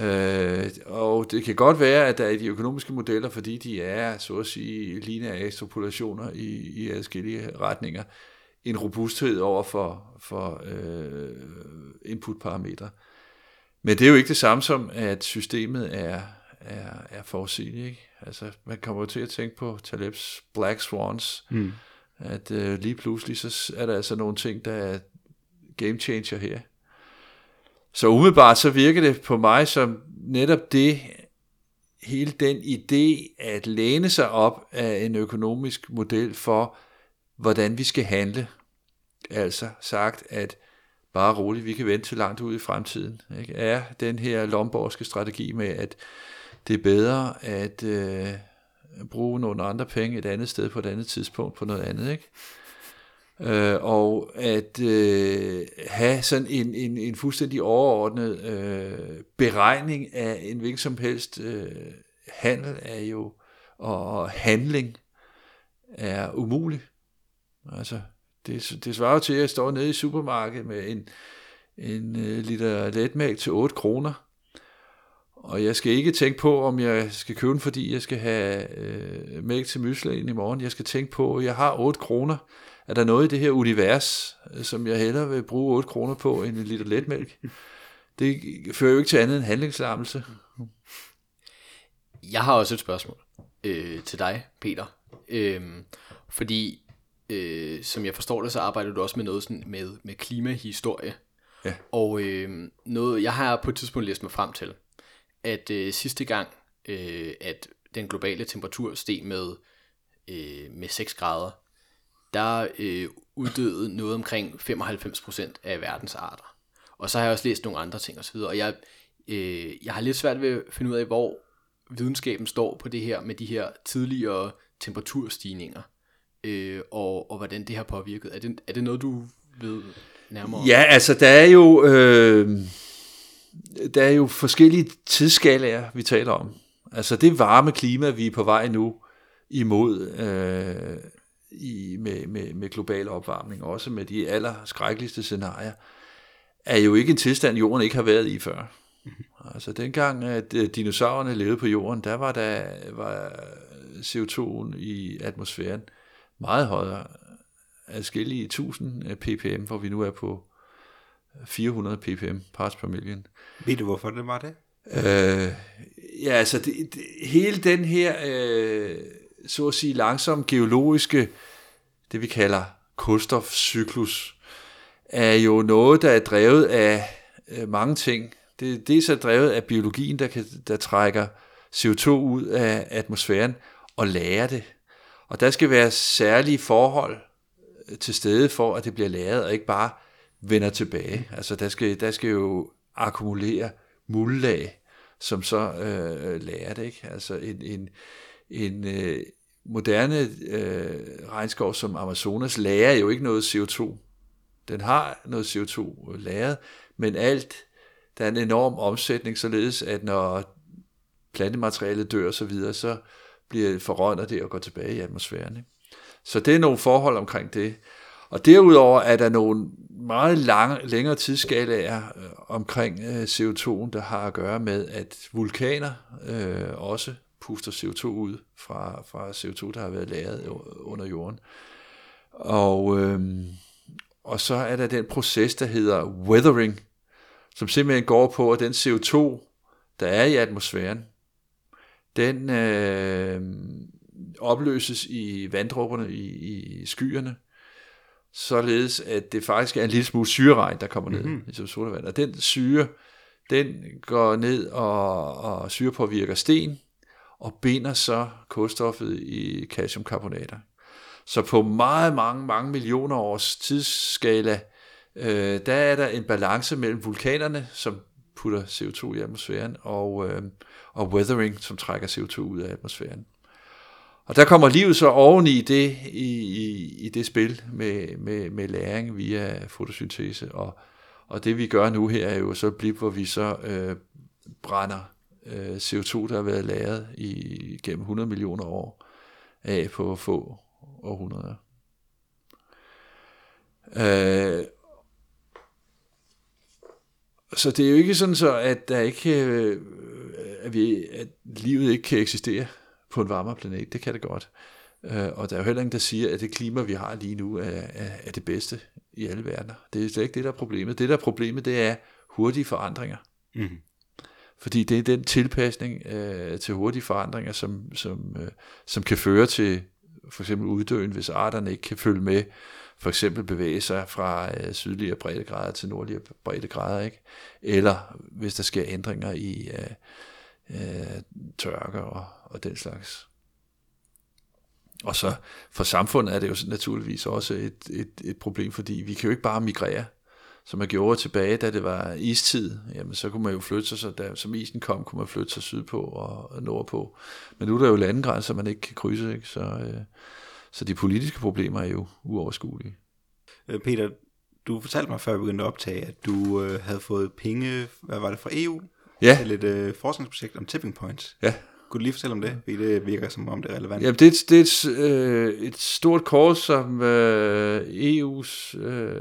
Øh, og det kan godt være, at der i de økonomiske modeller, fordi de er, så at sige, lineære ekstrapolationer i, i adskillige retninger, en robusthed over for, for øh, inputparametre. Men det er jo ikke det samme som, at systemet er, er, er forudsigeligt. Ikke? Altså, man kommer jo til at tænke på Talebs Black Swans, mm. at øh, lige pludselig så er der altså nogle ting, der er game changer her. Så umiddelbart så virker det på mig som netop det, hele den idé at læne sig op af en økonomisk model for, hvordan vi skal handle. Altså sagt, at bare roligt, vi kan vente til langt ud i fremtiden. Ikke? Er den her lomborgske strategi med, at det er bedre at øh, bruge nogle andre penge et andet sted på et andet tidspunkt på noget andet, ikke? Øh, og at øh, have sådan en, en, en fuldstændig overordnet øh, beregning af en hvilken som helst øh, handel er jo, og handling er umulig. Altså, det, det svarer til, at jeg står nede i supermarkedet med en, en øh, liter letmælk til 8 kroner. Og jeg skal ikke tænke på, om jeg skal købe den, fordi jeg skal have øh, mælk til myslæen i morgen. Jeg skal tænke på, at jeg har 8 kroner. Er der noget i det her univers, øh, som jeg hellere vil bruge 8 kroner på end en liter letmælk? Det fører jo ikke til andet end handlingslammelse. Jeg har også et spørgsmål øh, til dig, Peter. Øh, fordi, øh, som jeg forstår det, så arbejder du også med noget sådan med, med klimahistorie. Ja. Og øh, noget, jeg har på et tidspunkt læst mig frem til, at øh, sidste gang, øh, at den globale temperatur steg med, øh, med 6 grader, der øh, uddøde noget omkring 95% af verdens arter. Og så har jeg også læst nogle andre ting osv., og jeg, øh, jeg har lidt svært ved at finde ud af, hvor videnskaben står på det her med de her tidligere temperaturstigninger, øh, og, og hvordan det har påvirket. Er det, er det noget, du ved nærmere? Ja, altså der er jo øh, der er jo forskellige tidsskalaer, vi taler om. Altså det varme klima, vi er på vej nu imod øh, i, med, med, med global opvarmning, også med de aller skrækkeligste scenarier, er jo ikke en tilstand, jorden ikke har været i før. Altså dengang, at øh, dinosaurerne levede på jorden, der var der var CO2'en i atmosfæren meget højere, adskillige 1000 ppm, hvor vi nu er på 400 ppm, parts per million. Ved du, hvorfor det var det? Øh, ja, altså det, det, hele den her, øh, så at sige, langsom geologiske, det vi kalder kulstofcyklus, er jo noget, der er drevet af øh, mange ting. Det, det er så drevet af biologien, der, kan, der trækker CO2 ud af atmosfæren og lærer det. Og der skal være særlige forhold øh, til stede for, at det bliver læret, og ikke bare vender tilbage. Altså der skal, der skal jo akkumulere muldlag, som så øh, lærer det. Ikke? Altså en, en, en øh, moderne øh, regnskov som Amazonas lærer jo ikke noget CO2. Den har noget CO2 øh, læret, men alt, der er en enorm omsætning, således at når plantematerialet dør og så videre, så bliver forrådner det og går tilbage i atmosfæren. Ikke? Så det er nogle forhold omkring det. Og derudover er der nogle meget lange, længere tidsskalaer øh, omkring øh, CO2, der har at gøre med, at vulkaner øh, også puster CO2 ud fra, fra CO2, der har været lagret under jorden. Og, øh, og så er der den proces, der hedder weathering, som simpelthen går på, at den CO2, der er i atmosfæren, den øh, opløses i vanddråberne i, i skyerne, således at det faktisk er en lille smule syreregn, der kommer ned mm-hmm. i sodavand. Og den syre, den går ned og, og syrepåvirker sten, og binder så kulstoffet i calciumkarbonater. Så på meget, mange, mange millioner års tidsskala, øh, der er der en balance mellem vulkanerne, som putter CO2 i atmosfæren, og, øh, og weathering, som trækker CO2 ud af atmosfæren. Og der kommer livet så oven i det, i, i, i det spil med, med, med læring via fotosyntese. Og, og det vi gør nu her er jo så blip, hvor vi så øh, brænder øh, CO2, der har været lagret i gennem 100 millioner år af på få århundreder. Øh, så det er jo ikke sådan så, at der ikke, øh, at, vi, at livet ikke kan eksistere på en varmere planet. Det kan det godt. Øh, og der er jo heller ingen, der siger, at det klima, vi har lige nu, er, er, er det bedste i alle verdener. Det er slet ikke det, der er problemet. Det, der er problemet, det er hurtige forandringer. Mm. Fordi det er den tilpasning øh, til hurtige forandringer, som, som, øh, som kan føre til for eksempel uddøen, hvis arterne ikke kan følge med, for eksempel bevæge sig fra øh, sydlige breddegrader til nordlige breddegrader, ikke? eller hvis der sker ændringer i øh, øh, tørker og, og den slags. Og så for samfundet er det jo naturligvis også et, et, et problem, fordi vi kan jo ikke bare migrere, som man gjorde tilbage, da det var istid. Jamen, så kunne man jo flytte sig, så da, som isen kom, kunne man flytte sig sydpå og nordpå. Men nu er der jo landegrænser, man ikke kan krydse, ikke? Så, øh, så de politiske problemer er jo uoverskuelige. Øh, Peter, du fortalte mig før vi begyndte at optage, at du øh, havde fået penge, hvad var det, fra EU? Ja. Til et øh, forskningsprojekt om tipping points. Ja. Kunne du lige fortælle om det? Fordi det virker som om det er relevant. Jamen, det, er, det er et, øh, et stort kurs, som øh, EU's øh,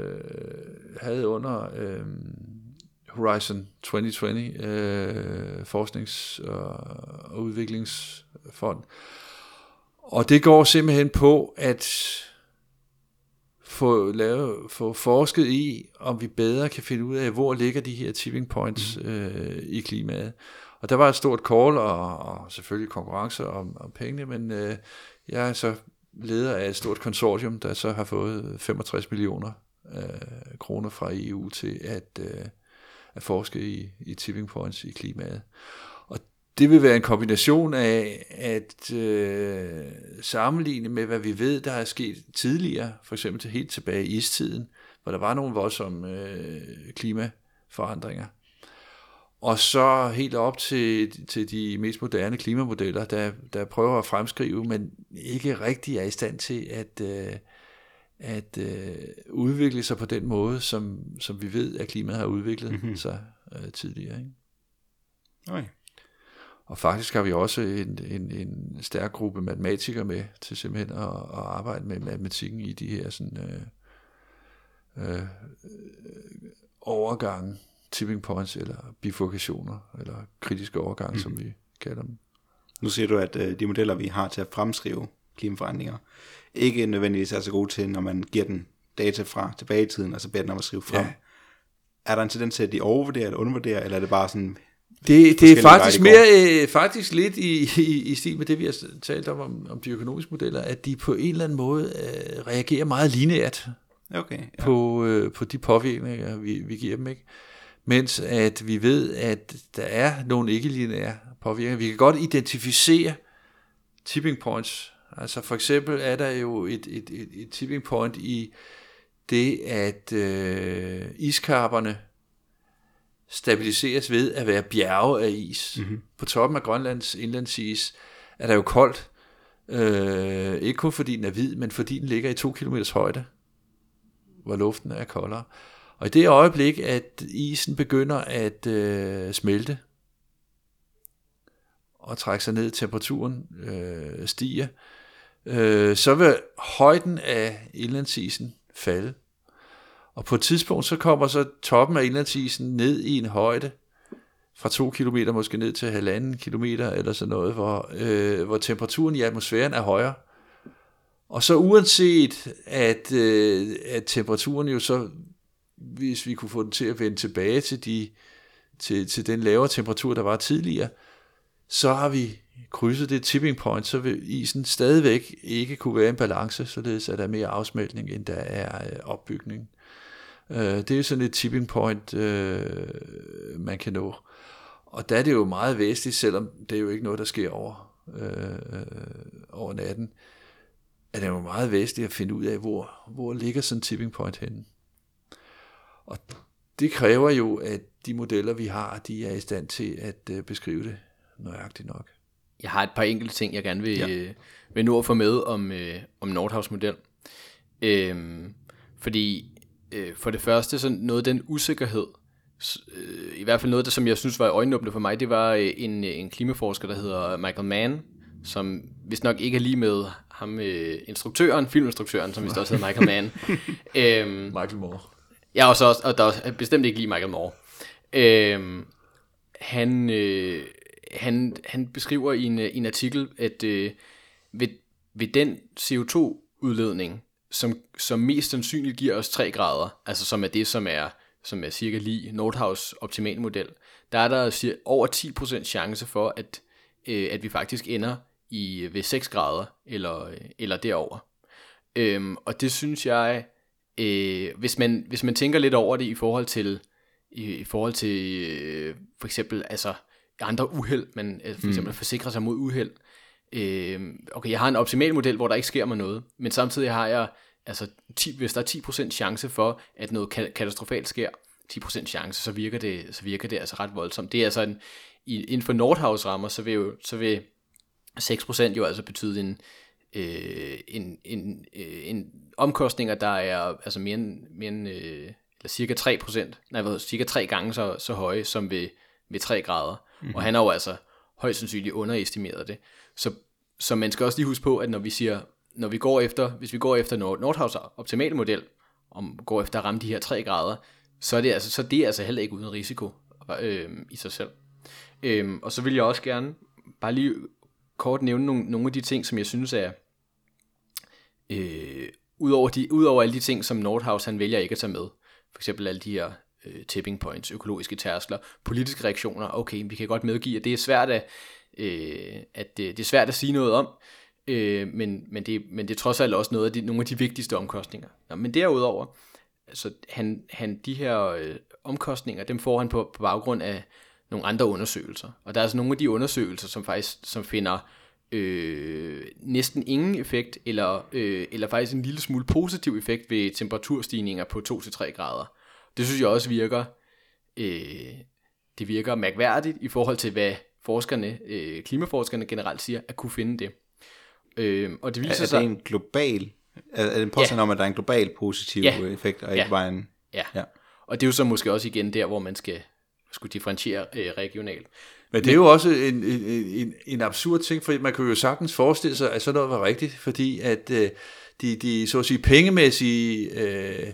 havde under øh, Horizon 2020 øh, forsknings- og udviklingsfond. Og det går simpelthen på at få, lavet, få forsket i, om vi bedre kan finde ud af, hvor ligger de her tipping points mm. øh, i klimaet. Og der var et stort call, og, og selvfølgelig konkurrence om, om pengene, men øh, jeg er så leder af et stort konsortium, der så har fået 65 millioner øh, kroner fra EU til at, øh, at forske i, i tipping points i klimaet. Det vil være en kombination af at øh, sammenligne med, hvad vi ved, der er sket tidligere, for eksempel til helt tilbage i istiden, hvor der var nogle voldsomme øh, klimaforandringer. Og så helt op til, til de mest moderne klimamodeller, der, der prøver at fremskrive, men ikke rigtig er i stand til at, øh, at øh, udvikle sig på den måde, som, som vi ved, at klimaet har udviklet mm-hmm. sig øh, tidligere. Ikke? Okay. Og faktisk har vi også en, en, en stærk gruppe matematikere med til simpelthen at, at arbejde med matematikken i de her sådan, øh, øh, overgange, tipping points eller bifurkationer, eller kritiske overgange, mm. som vi kalder dem. Nu siger du, at øh, de modeller, vi har til at fremskrive klimaforandringer, ikke nødvendigvis er så gode til, når man giver den data fra tilbage i tiden, og så beder den om at skrive frem. Ja. Er der en tendens til, at de overvurderer eller undervurderer, eller er det bare sådan det, det er faktisk mere, øh, faktisk lidt i, i, i stil med det, vi har talt om, om, om de økonomiske modeller, at de på en eller anden måde øh, reagerer meget lineært okay, ja. på, øh, på de påvirkninger, vi, vi giver dem. Ikke? Mens at vi ved, at der er nogle ikke-lineære påvirkninger. Vi kan godt identificere tipping points. Altså for eksempel er der jo et, et, et, et tipping point i det, at øh, iskarperne stabiliseres ved at være bjerge af is. Mm-hmm. På toppen af Grønlands indlandsis er der jo koldt, øh, ikke kun fordi den er hvid, men fordi den ligger i to kilometers højde, hvor luften er koldere. Og i det øjeblik, at isen begynder at øh, smelte, og trække sig ned, temperaturen øh, stiger, øh, så vil højden af indlandsisen falde. Og på et tidspunkt, så kommer så toppen af indlandsisen ned i en højde, fra to kilometer måske ned til halvanden kilometer, eller sådan noget, hvor, øh, hvor temperaturen i atmosfæren er højere. Og så uanset, at, øh, at temperaturen jo så, hvis vi kunne få den til at vende tilbage til, de, til, til den lavere temperatur, der var tidligere, så har vi krydset det tipping point, så vil isen stadigvæk ikke kunne være en balance, således at der er mere afsmeltning, end der er øh, opbygning. Øh, det er sådan et tipping point, øh, man kan nå. Og der er det jo meget væsentligt, selvom det er jo ikke noget, der sker over, øh, over natten, at det er jo meget væsentligt at finde ud af, hvor, hvor ligger sådan en tipping point henne. Og det kræver jo, at de modeller, vi har, de er i stand til at øh, beskrive det nøjagtigt nok. Jeg har et par enkelte ting, jeg gerne vil, ja. øh, vil nå at få med om, øh, om Nordhavs model. Øhm, fordi øh, for det første, så noget af den usikkerhed, øh, i hvert fald noget, der, som jeg synes var øjenåbne for mig, det var øh, en, en klimaforsker, der hedder Michael Mann, som hvis nok ikke er lige med ham, øh, instruktøren, filminstruktøren, som vist også hedder Michael Mann. øhm, Michael Moore. Ja, og, så også, og der er bestemt ikke lige Michael Moore. Øhm, han, øh, han, han beskriver i en, en artikel, at øh, ved, ved den CO2-udledning, som, som mest sandsynligt giver os 3 grader, altså som er det, som er, som er cirka lige Nordhaus optimale model, der er der over 10% chance for, at, øh, at vi faktisk ender i ved 6 grader eller, øh, eller derover. Øhm, og det synes jeg, øh, hvis, man, hvis man tænker lidt over det i forhold til, i, i forhold til øh, for eksempel altså andre uheld, man øh, for mm. eksempel mm. forsikrer sig mod uheld, øh, okay, jeg har en optimal model, hvor der ikke sker mig noget, men samtidig har jeg, altså 10, hvis der er 10% chance for, at noget katastrofalt sker, 10% chance, så virker det, så virker det altså ret voldsomt. Det er altså en, inden for Nordhaus rammer, så vil, jo, så vil 6% jo altså betyde en, øh, en, en, øh, en omkostninger, der er altså mere end, mere end øh, eller cirka 3%, nej, hvad, cirka 3 gange så, så høje som ved, ved 3 grader. Mm-hmm. Og han har jo altså højst sandsynligt underestimeret det. Så, så man skal også lige huske på, at når vi siger, når vi går efter, hvis vi går efter Nordhavs optimale model, om går efter at ramme de her 3 grader, så er det altså, så det er altså heller ikke uden risiko øh, i sig selv. Øh, og så vil jeg også gerne bare lige kort nævne nogle, nogle af de ting, som jeg synes er, øh, udover, de, udover alle de ting, som Nordhaus han vælger ikke at tage med, for eksempel alle de her øh, tipping points, økologiske tærskler, politiske reaktioner, okay, vi kan godt medgive, at det er svært at, øh, at det, det er svært at sige noget om, øh, men, men, det, men det er trods alt også noget af de, nogle af de vigtigste omkostninger. Nå, men derudover, altså han, han, de her øh, omkostninger, dem får han på, på baggrund af nogle andre undersøgelser. Og der er altså nogle af de undersøgelser, som faktisk som finder øh, næsten ingen effekt, eller, øh, eller faktisk en lille smule positiv effekt ved temperaturstigninger på 2-3 grader. Det synes jeg også virker, øh, det virker mærkværdigt i forhold til, hvad forskerne, øh, klimaforskerne generelt siger, at kunne finde det. Øh, og det viser er, er sig... det en global, er, er det en påstand ja. om, at der er en global positiv Ja. effekt, og Ja. ikke bare en... Ja. Ja. Og det er jo så måske også igen der, hvor man skal skulle differentiere øh, regionalt. Men det er jo også en, en, en, en absurd ting, for man kan jo sagtens forestille sig, at sådan noget var rigtigt, fordi at øh, de, de så at sige pengemæssige øh,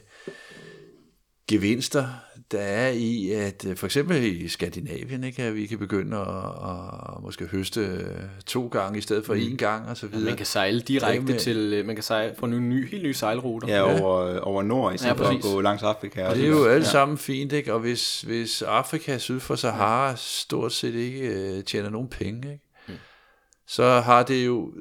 gevinster, der er i, at øh, for eksempel i Skandinavien, ikke, at vi kan begynde at, at måske høste øh, to gange i stedet for mm. én gang og så videre. Man kan sejle direkte med- til, øh, man kan sejle få nogle nye, helt nye sejlruter. Ja, over, over nord, i stedet Ja, for at gå langs Afrika. Og så det er jo alt sammen fint, ikke? Og hvis, hvis Afrika syd for Sahara stort set ikke øh, tjener nogen penge, ikke? Mm. så har det jo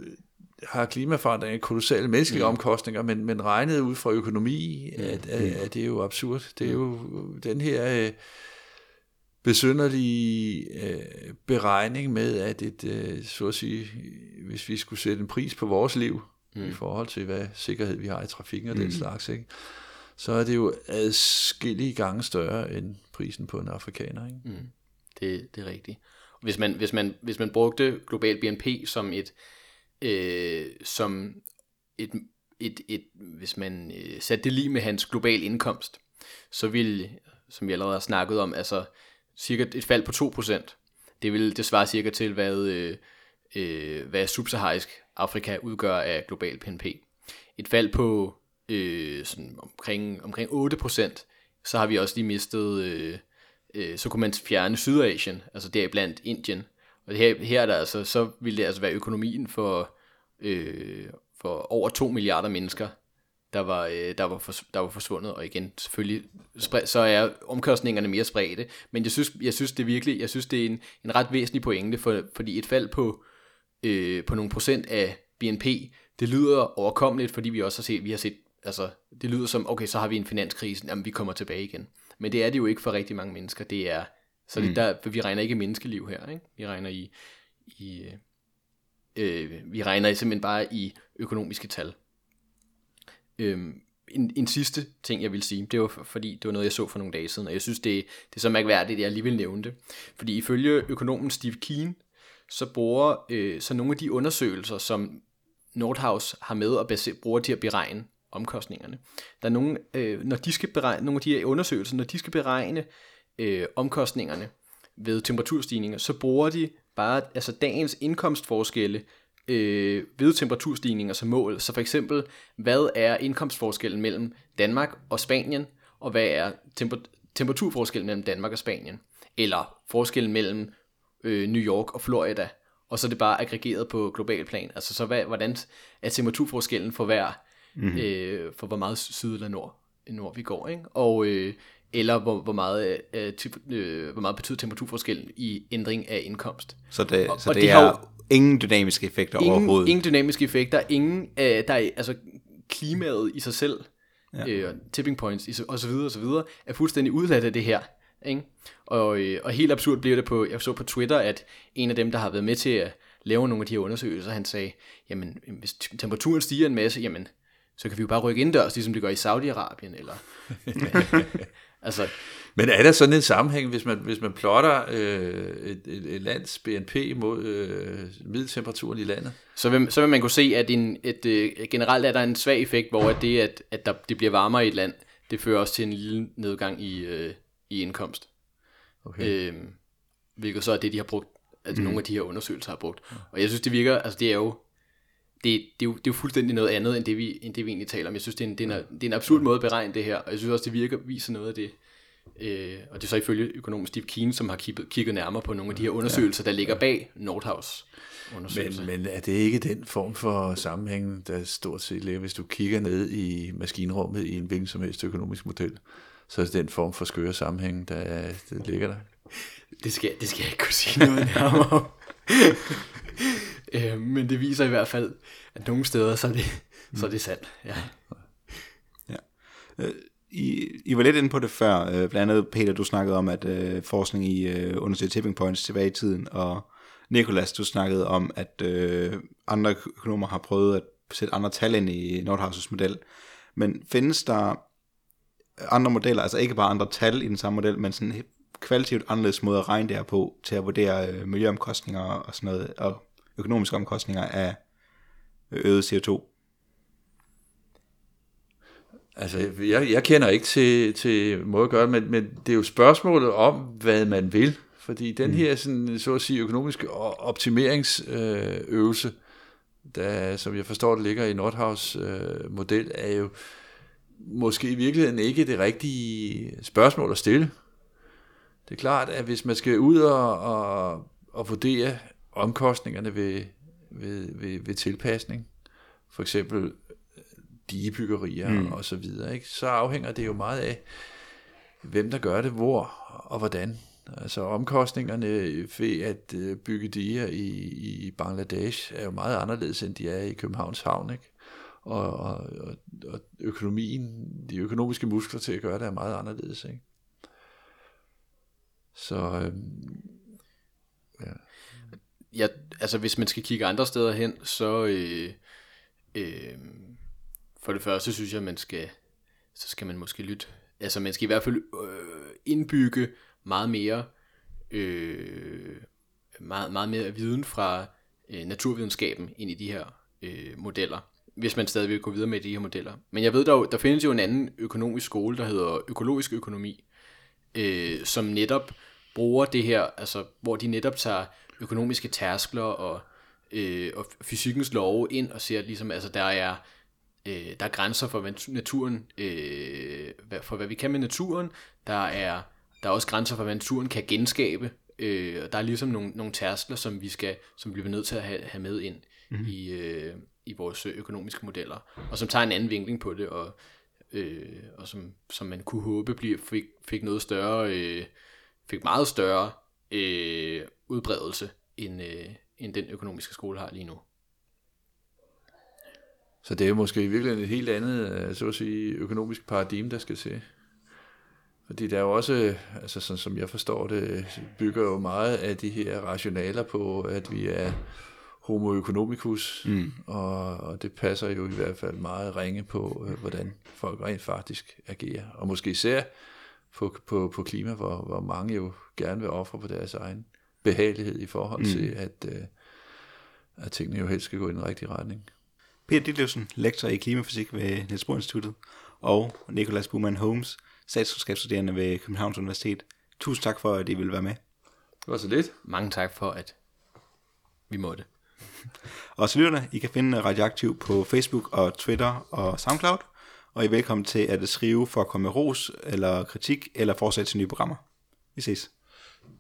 har klimaforandringer kolossale menneskelige mm. omkostninger, men, men regnet ud fra økonomi, mm. at, at, at det er jo absurd. Det er jo den her øh, besynderlige øh, beregning med, at et, øh, så at sige, hvis vi skulle sætte en pris på vores liv, mm. i forhold til hvad sikkerhed vi har i trafikken og mm. den slags, ikke? så er det jo adskillige gange større end prisen på en afrikaner. Ikke? Mm. Det, det er rigtigt. Hvis man, hvis, man, hvis man brugte global BNP som et, øh, som et, et, et, hvis man øh, satte det lige med hans global indkomst, så ville, som vi allerede har snakket om, altså cirka et fald på 2%, det vil det svare cirka til, hvad, øh, øh, hvad subsaharisk Afrika udgør af global BNP. Et fald på øh, sådan omkring, omkring 8%, så har vi også lige mistet, øh, øh, så kunne man fjerne Sydasien, altså deriblandt Indien. Og her, her er der altså, så ville det altså være økonomien for, øh, for over 2 milliarder mennesker, der var, øh, der, var for, der var forsvundet, og igen, selvfølgelig, så er omkostningerne mere spredte, men jeg synes, jeg synes det er virkelig, jeg synes det er en, en ret væsentlig pointe, for, fordi et fald på, øh, på nogle procent af BNP, det lyder overkommeligt, fordi vi også har set, vi har set, altså, det lyder som, okay, så har vi en finanskrise, jamen vi kommer tilbage igen. Men det er det jo ikke for rigtig mange mennesker, det er, så det der, for vi regner ikke i menneskeliv her, ikke? vi regner i, i øh, vi regner simpelthen bare i økonomiske tal. Øhm, en, en sidste ting, jeg vil sige, det var for- fordi, det var noget, jeg så for nogle dage siden, og jeg synes, det, det er så mærkværdigt, at jeg lige vil nævne det. Fordi ifølge økonomen Steve Keen, så bruger øh, så nogle af de undersøgelser, som Nordhaus har med og base, bruger til at beregne omkostningerne. Der er nogle, øh, når de skal beregne, nogle af de her undersøgelser, når de skal beregne øh, omkostningerne ved temperaturstigninger, så bruger de bare altså dagens indkomstforskelle øh, ved temperaturstigninger som mål. Så for eksempel, hvad er indkomstforskellen mellem Danmark og Spanien, og hvad er temper- temperaturforskellen mellem Danmark og Spanien? Eller forskellen mellem øh, New York og Florida, og så er det bare aggregeret på global plan. Altså så hvad, hvordan er temperaturforskellen for hver, mm-hmm. øh, for hvor meget syd eller nord, nord vi går, ikke? Og, øh, eller hvor, hvor, meget, øh, øh, hvor meget betyder temperaturforskellen i ændring af indkomst. Så det, Og- så og det de er har ingen dynamiske effekter Ingen, overhovedet. ingen dynamiske effekter, ingen, øh, der er, altså klimaet i sig selv, ja. øh, tipping points og så videre og så videre, er fuldstændig udladt af det her. Ikke? Og, øh, og helt absurd bliver det på, jeg så på Twitter, at en af dem, der har været med til at lave nogle af de her undersøgelser, han sagde, jamen hvis temperaturen stiger en masse, jamen så kan vi jo bare rykke indendørs, ligesom det gør i Saudi-Arabien, eller... altså, Men er der sådan en sammenhæng, hvis man, hvis man plotter øh, et, et, et lands BNP mod øh, middeltemperaturen i landet? så vil, så vil man kunne se, at en, et, øh, generelt er der en svag effekt, hvor at det, at, at der, det bliver varmere i et land, det fører også til en lille nedgang i, øh, i indkomst. Okay. Øhm, hvilket så er det, de har brugt, altså mm. nogle af de her undersøgelser har brugt. Og jeg synes, det virker, altså det er jo, det, det, er jo, det er jo fuldstændig noget andet, end det, vi, end det vi egentlig taler om. Jeg synes, det er, en, det, er en, det er en absurd måde at beregne det her, og jeg synes også, det virker, viser noget af det, Øh, og det er så ifølge økonom Steve Keen, som har kigget, kigget nærmere på nogle af de her undersøgelser, der ligger bag Nordhaus undersøgelser. Men, men er det ikke den form for sammenhæng, der stort set ligger, hvis du kigger ned i maskinrummet i en hvilken som helst økonomisk model, så er det den form for skøre sammenhæng, der, der ligger der? Det skal, det skal jeg ikke kunne sige noget nærmere om. øh, men det viser i hvert fald, at nogle steder, så er det, så er det sandt. Ja. Øh, I, I var lidt inde på det før, øh, blandt andet Peter, du snakkede om, at øh, forskning i øh, undersøge tipping points tilbage i tiden, og Nikolas, du snakkede om, at øh, andre økonomer har prøvet at sætte andre tal ind i Nordhaus' model. Men findes der andre modeller, altså ikke bare andre tal i den samme model, men sådan kvalitativt anderledes måde at regne det her på, til at vurdere øh, miljøomkostninger og sådan noget, og økonomiske omkostninger af øget CO2? Altså, jeg, jeg kender ikke til, til måde at gøre det, men, men det er jo spørgsmålet om, hvad man vil. Fordi den mm. her, sådan, så at sige, økonomiske optimeringsøvelse, øh, der, som jeg forstår, det ligger i Nordhaus øh, model, er jo måske i virkeligheden ikke det rigtige spørgsmål at stille. Det er klart, at hvis man skal ud og, og, og vurdere omkostningerne ved, ved, ved, ved tilpasning, for eksempel digebyggerier mm. og så videre, ikke? så afhænger det jo meget af, hvem der gør det, hvor og hvordan. Altså omkostningerne ved at øh, bygge diger i, i Bangladesh er jo meget anderledes, end de er i Københavns Havn. Ikke? Og, og, og økonomien, de økonomiske muskler til at gøre det er meget anderledes. Ikke? Så øh, ja. ja, altså hvis man skal kigge andre steder hen, så øh, øh, for det første synes jeg, man skal, så skal man måske lytte. Altså man skal i hvert fald øh, indbygge meget mere, øh, meget, meget mere viden fra øh, naturvidenskaben ind i de her øh, modeller, hvis man stadig vil gå videre med de her modeller. Men jeg ved, der, der findes jo en anden økonomisk skole, der hedder økologisk økonomi, øh, som netop bruger det her, altså hvor de netop tager økonomiske tærskler og, øh, og fysikkens love ind og ser ligesom, altså der er øh, der er grænser for hvad naturen, øh, for hvad vi kan med naturen. Der er, der er også grænser for hvad naturen kan genskabe. Øh, og der er ligesom nogle, nogle tærskler, som vi skal, som bliver nødt til at have, have med ind mm-hmm. i, øh, i vores økonomiske modeller, og som tager en anden vinkling på det, og, øh, og som, som man kunne håbe bliver, fik, fik noget større, øh, fik meget større øh, udbredelse, end, øh, end den økonomiske skole har lige nu. Så det er måske i virkeligheden et helt andet, øh, så at sige, økonomisk paradigme, der skal til. Fordi der er jo også, øh, altså sådan som jeg forstår det, bygger jo meget af de her rationaler på, at vi er homo economicus, mm. og, og det passer jo i hvert fald meget ringe på, øh, hvordan folk rent faktisk agerer. Og måske især på, på, på klima, hvor, hvor mange jo gerne vil ofre på deres egen behagelighed i forhold mm. til, at, øh, at tingene jo helst skal gå i den rigtige retning. Peter Ditlevsen, lektor i klimafysik ved Niels Bohr Instituttet, og Nicolas Buman Holmes, statsvidenskabsstuderende ved Københavns Universitet. Tusind tak for, at I ville være med. Det var så lidt. Mange tak for, at vi måtte. og så lytterne, I kan finde Radioaktiv på Facebook og Twitter og SoundCloud, og I er velkommen til at skrive for at komme med ros eller kritik eller fortsætte til nye programmer. Vi ses.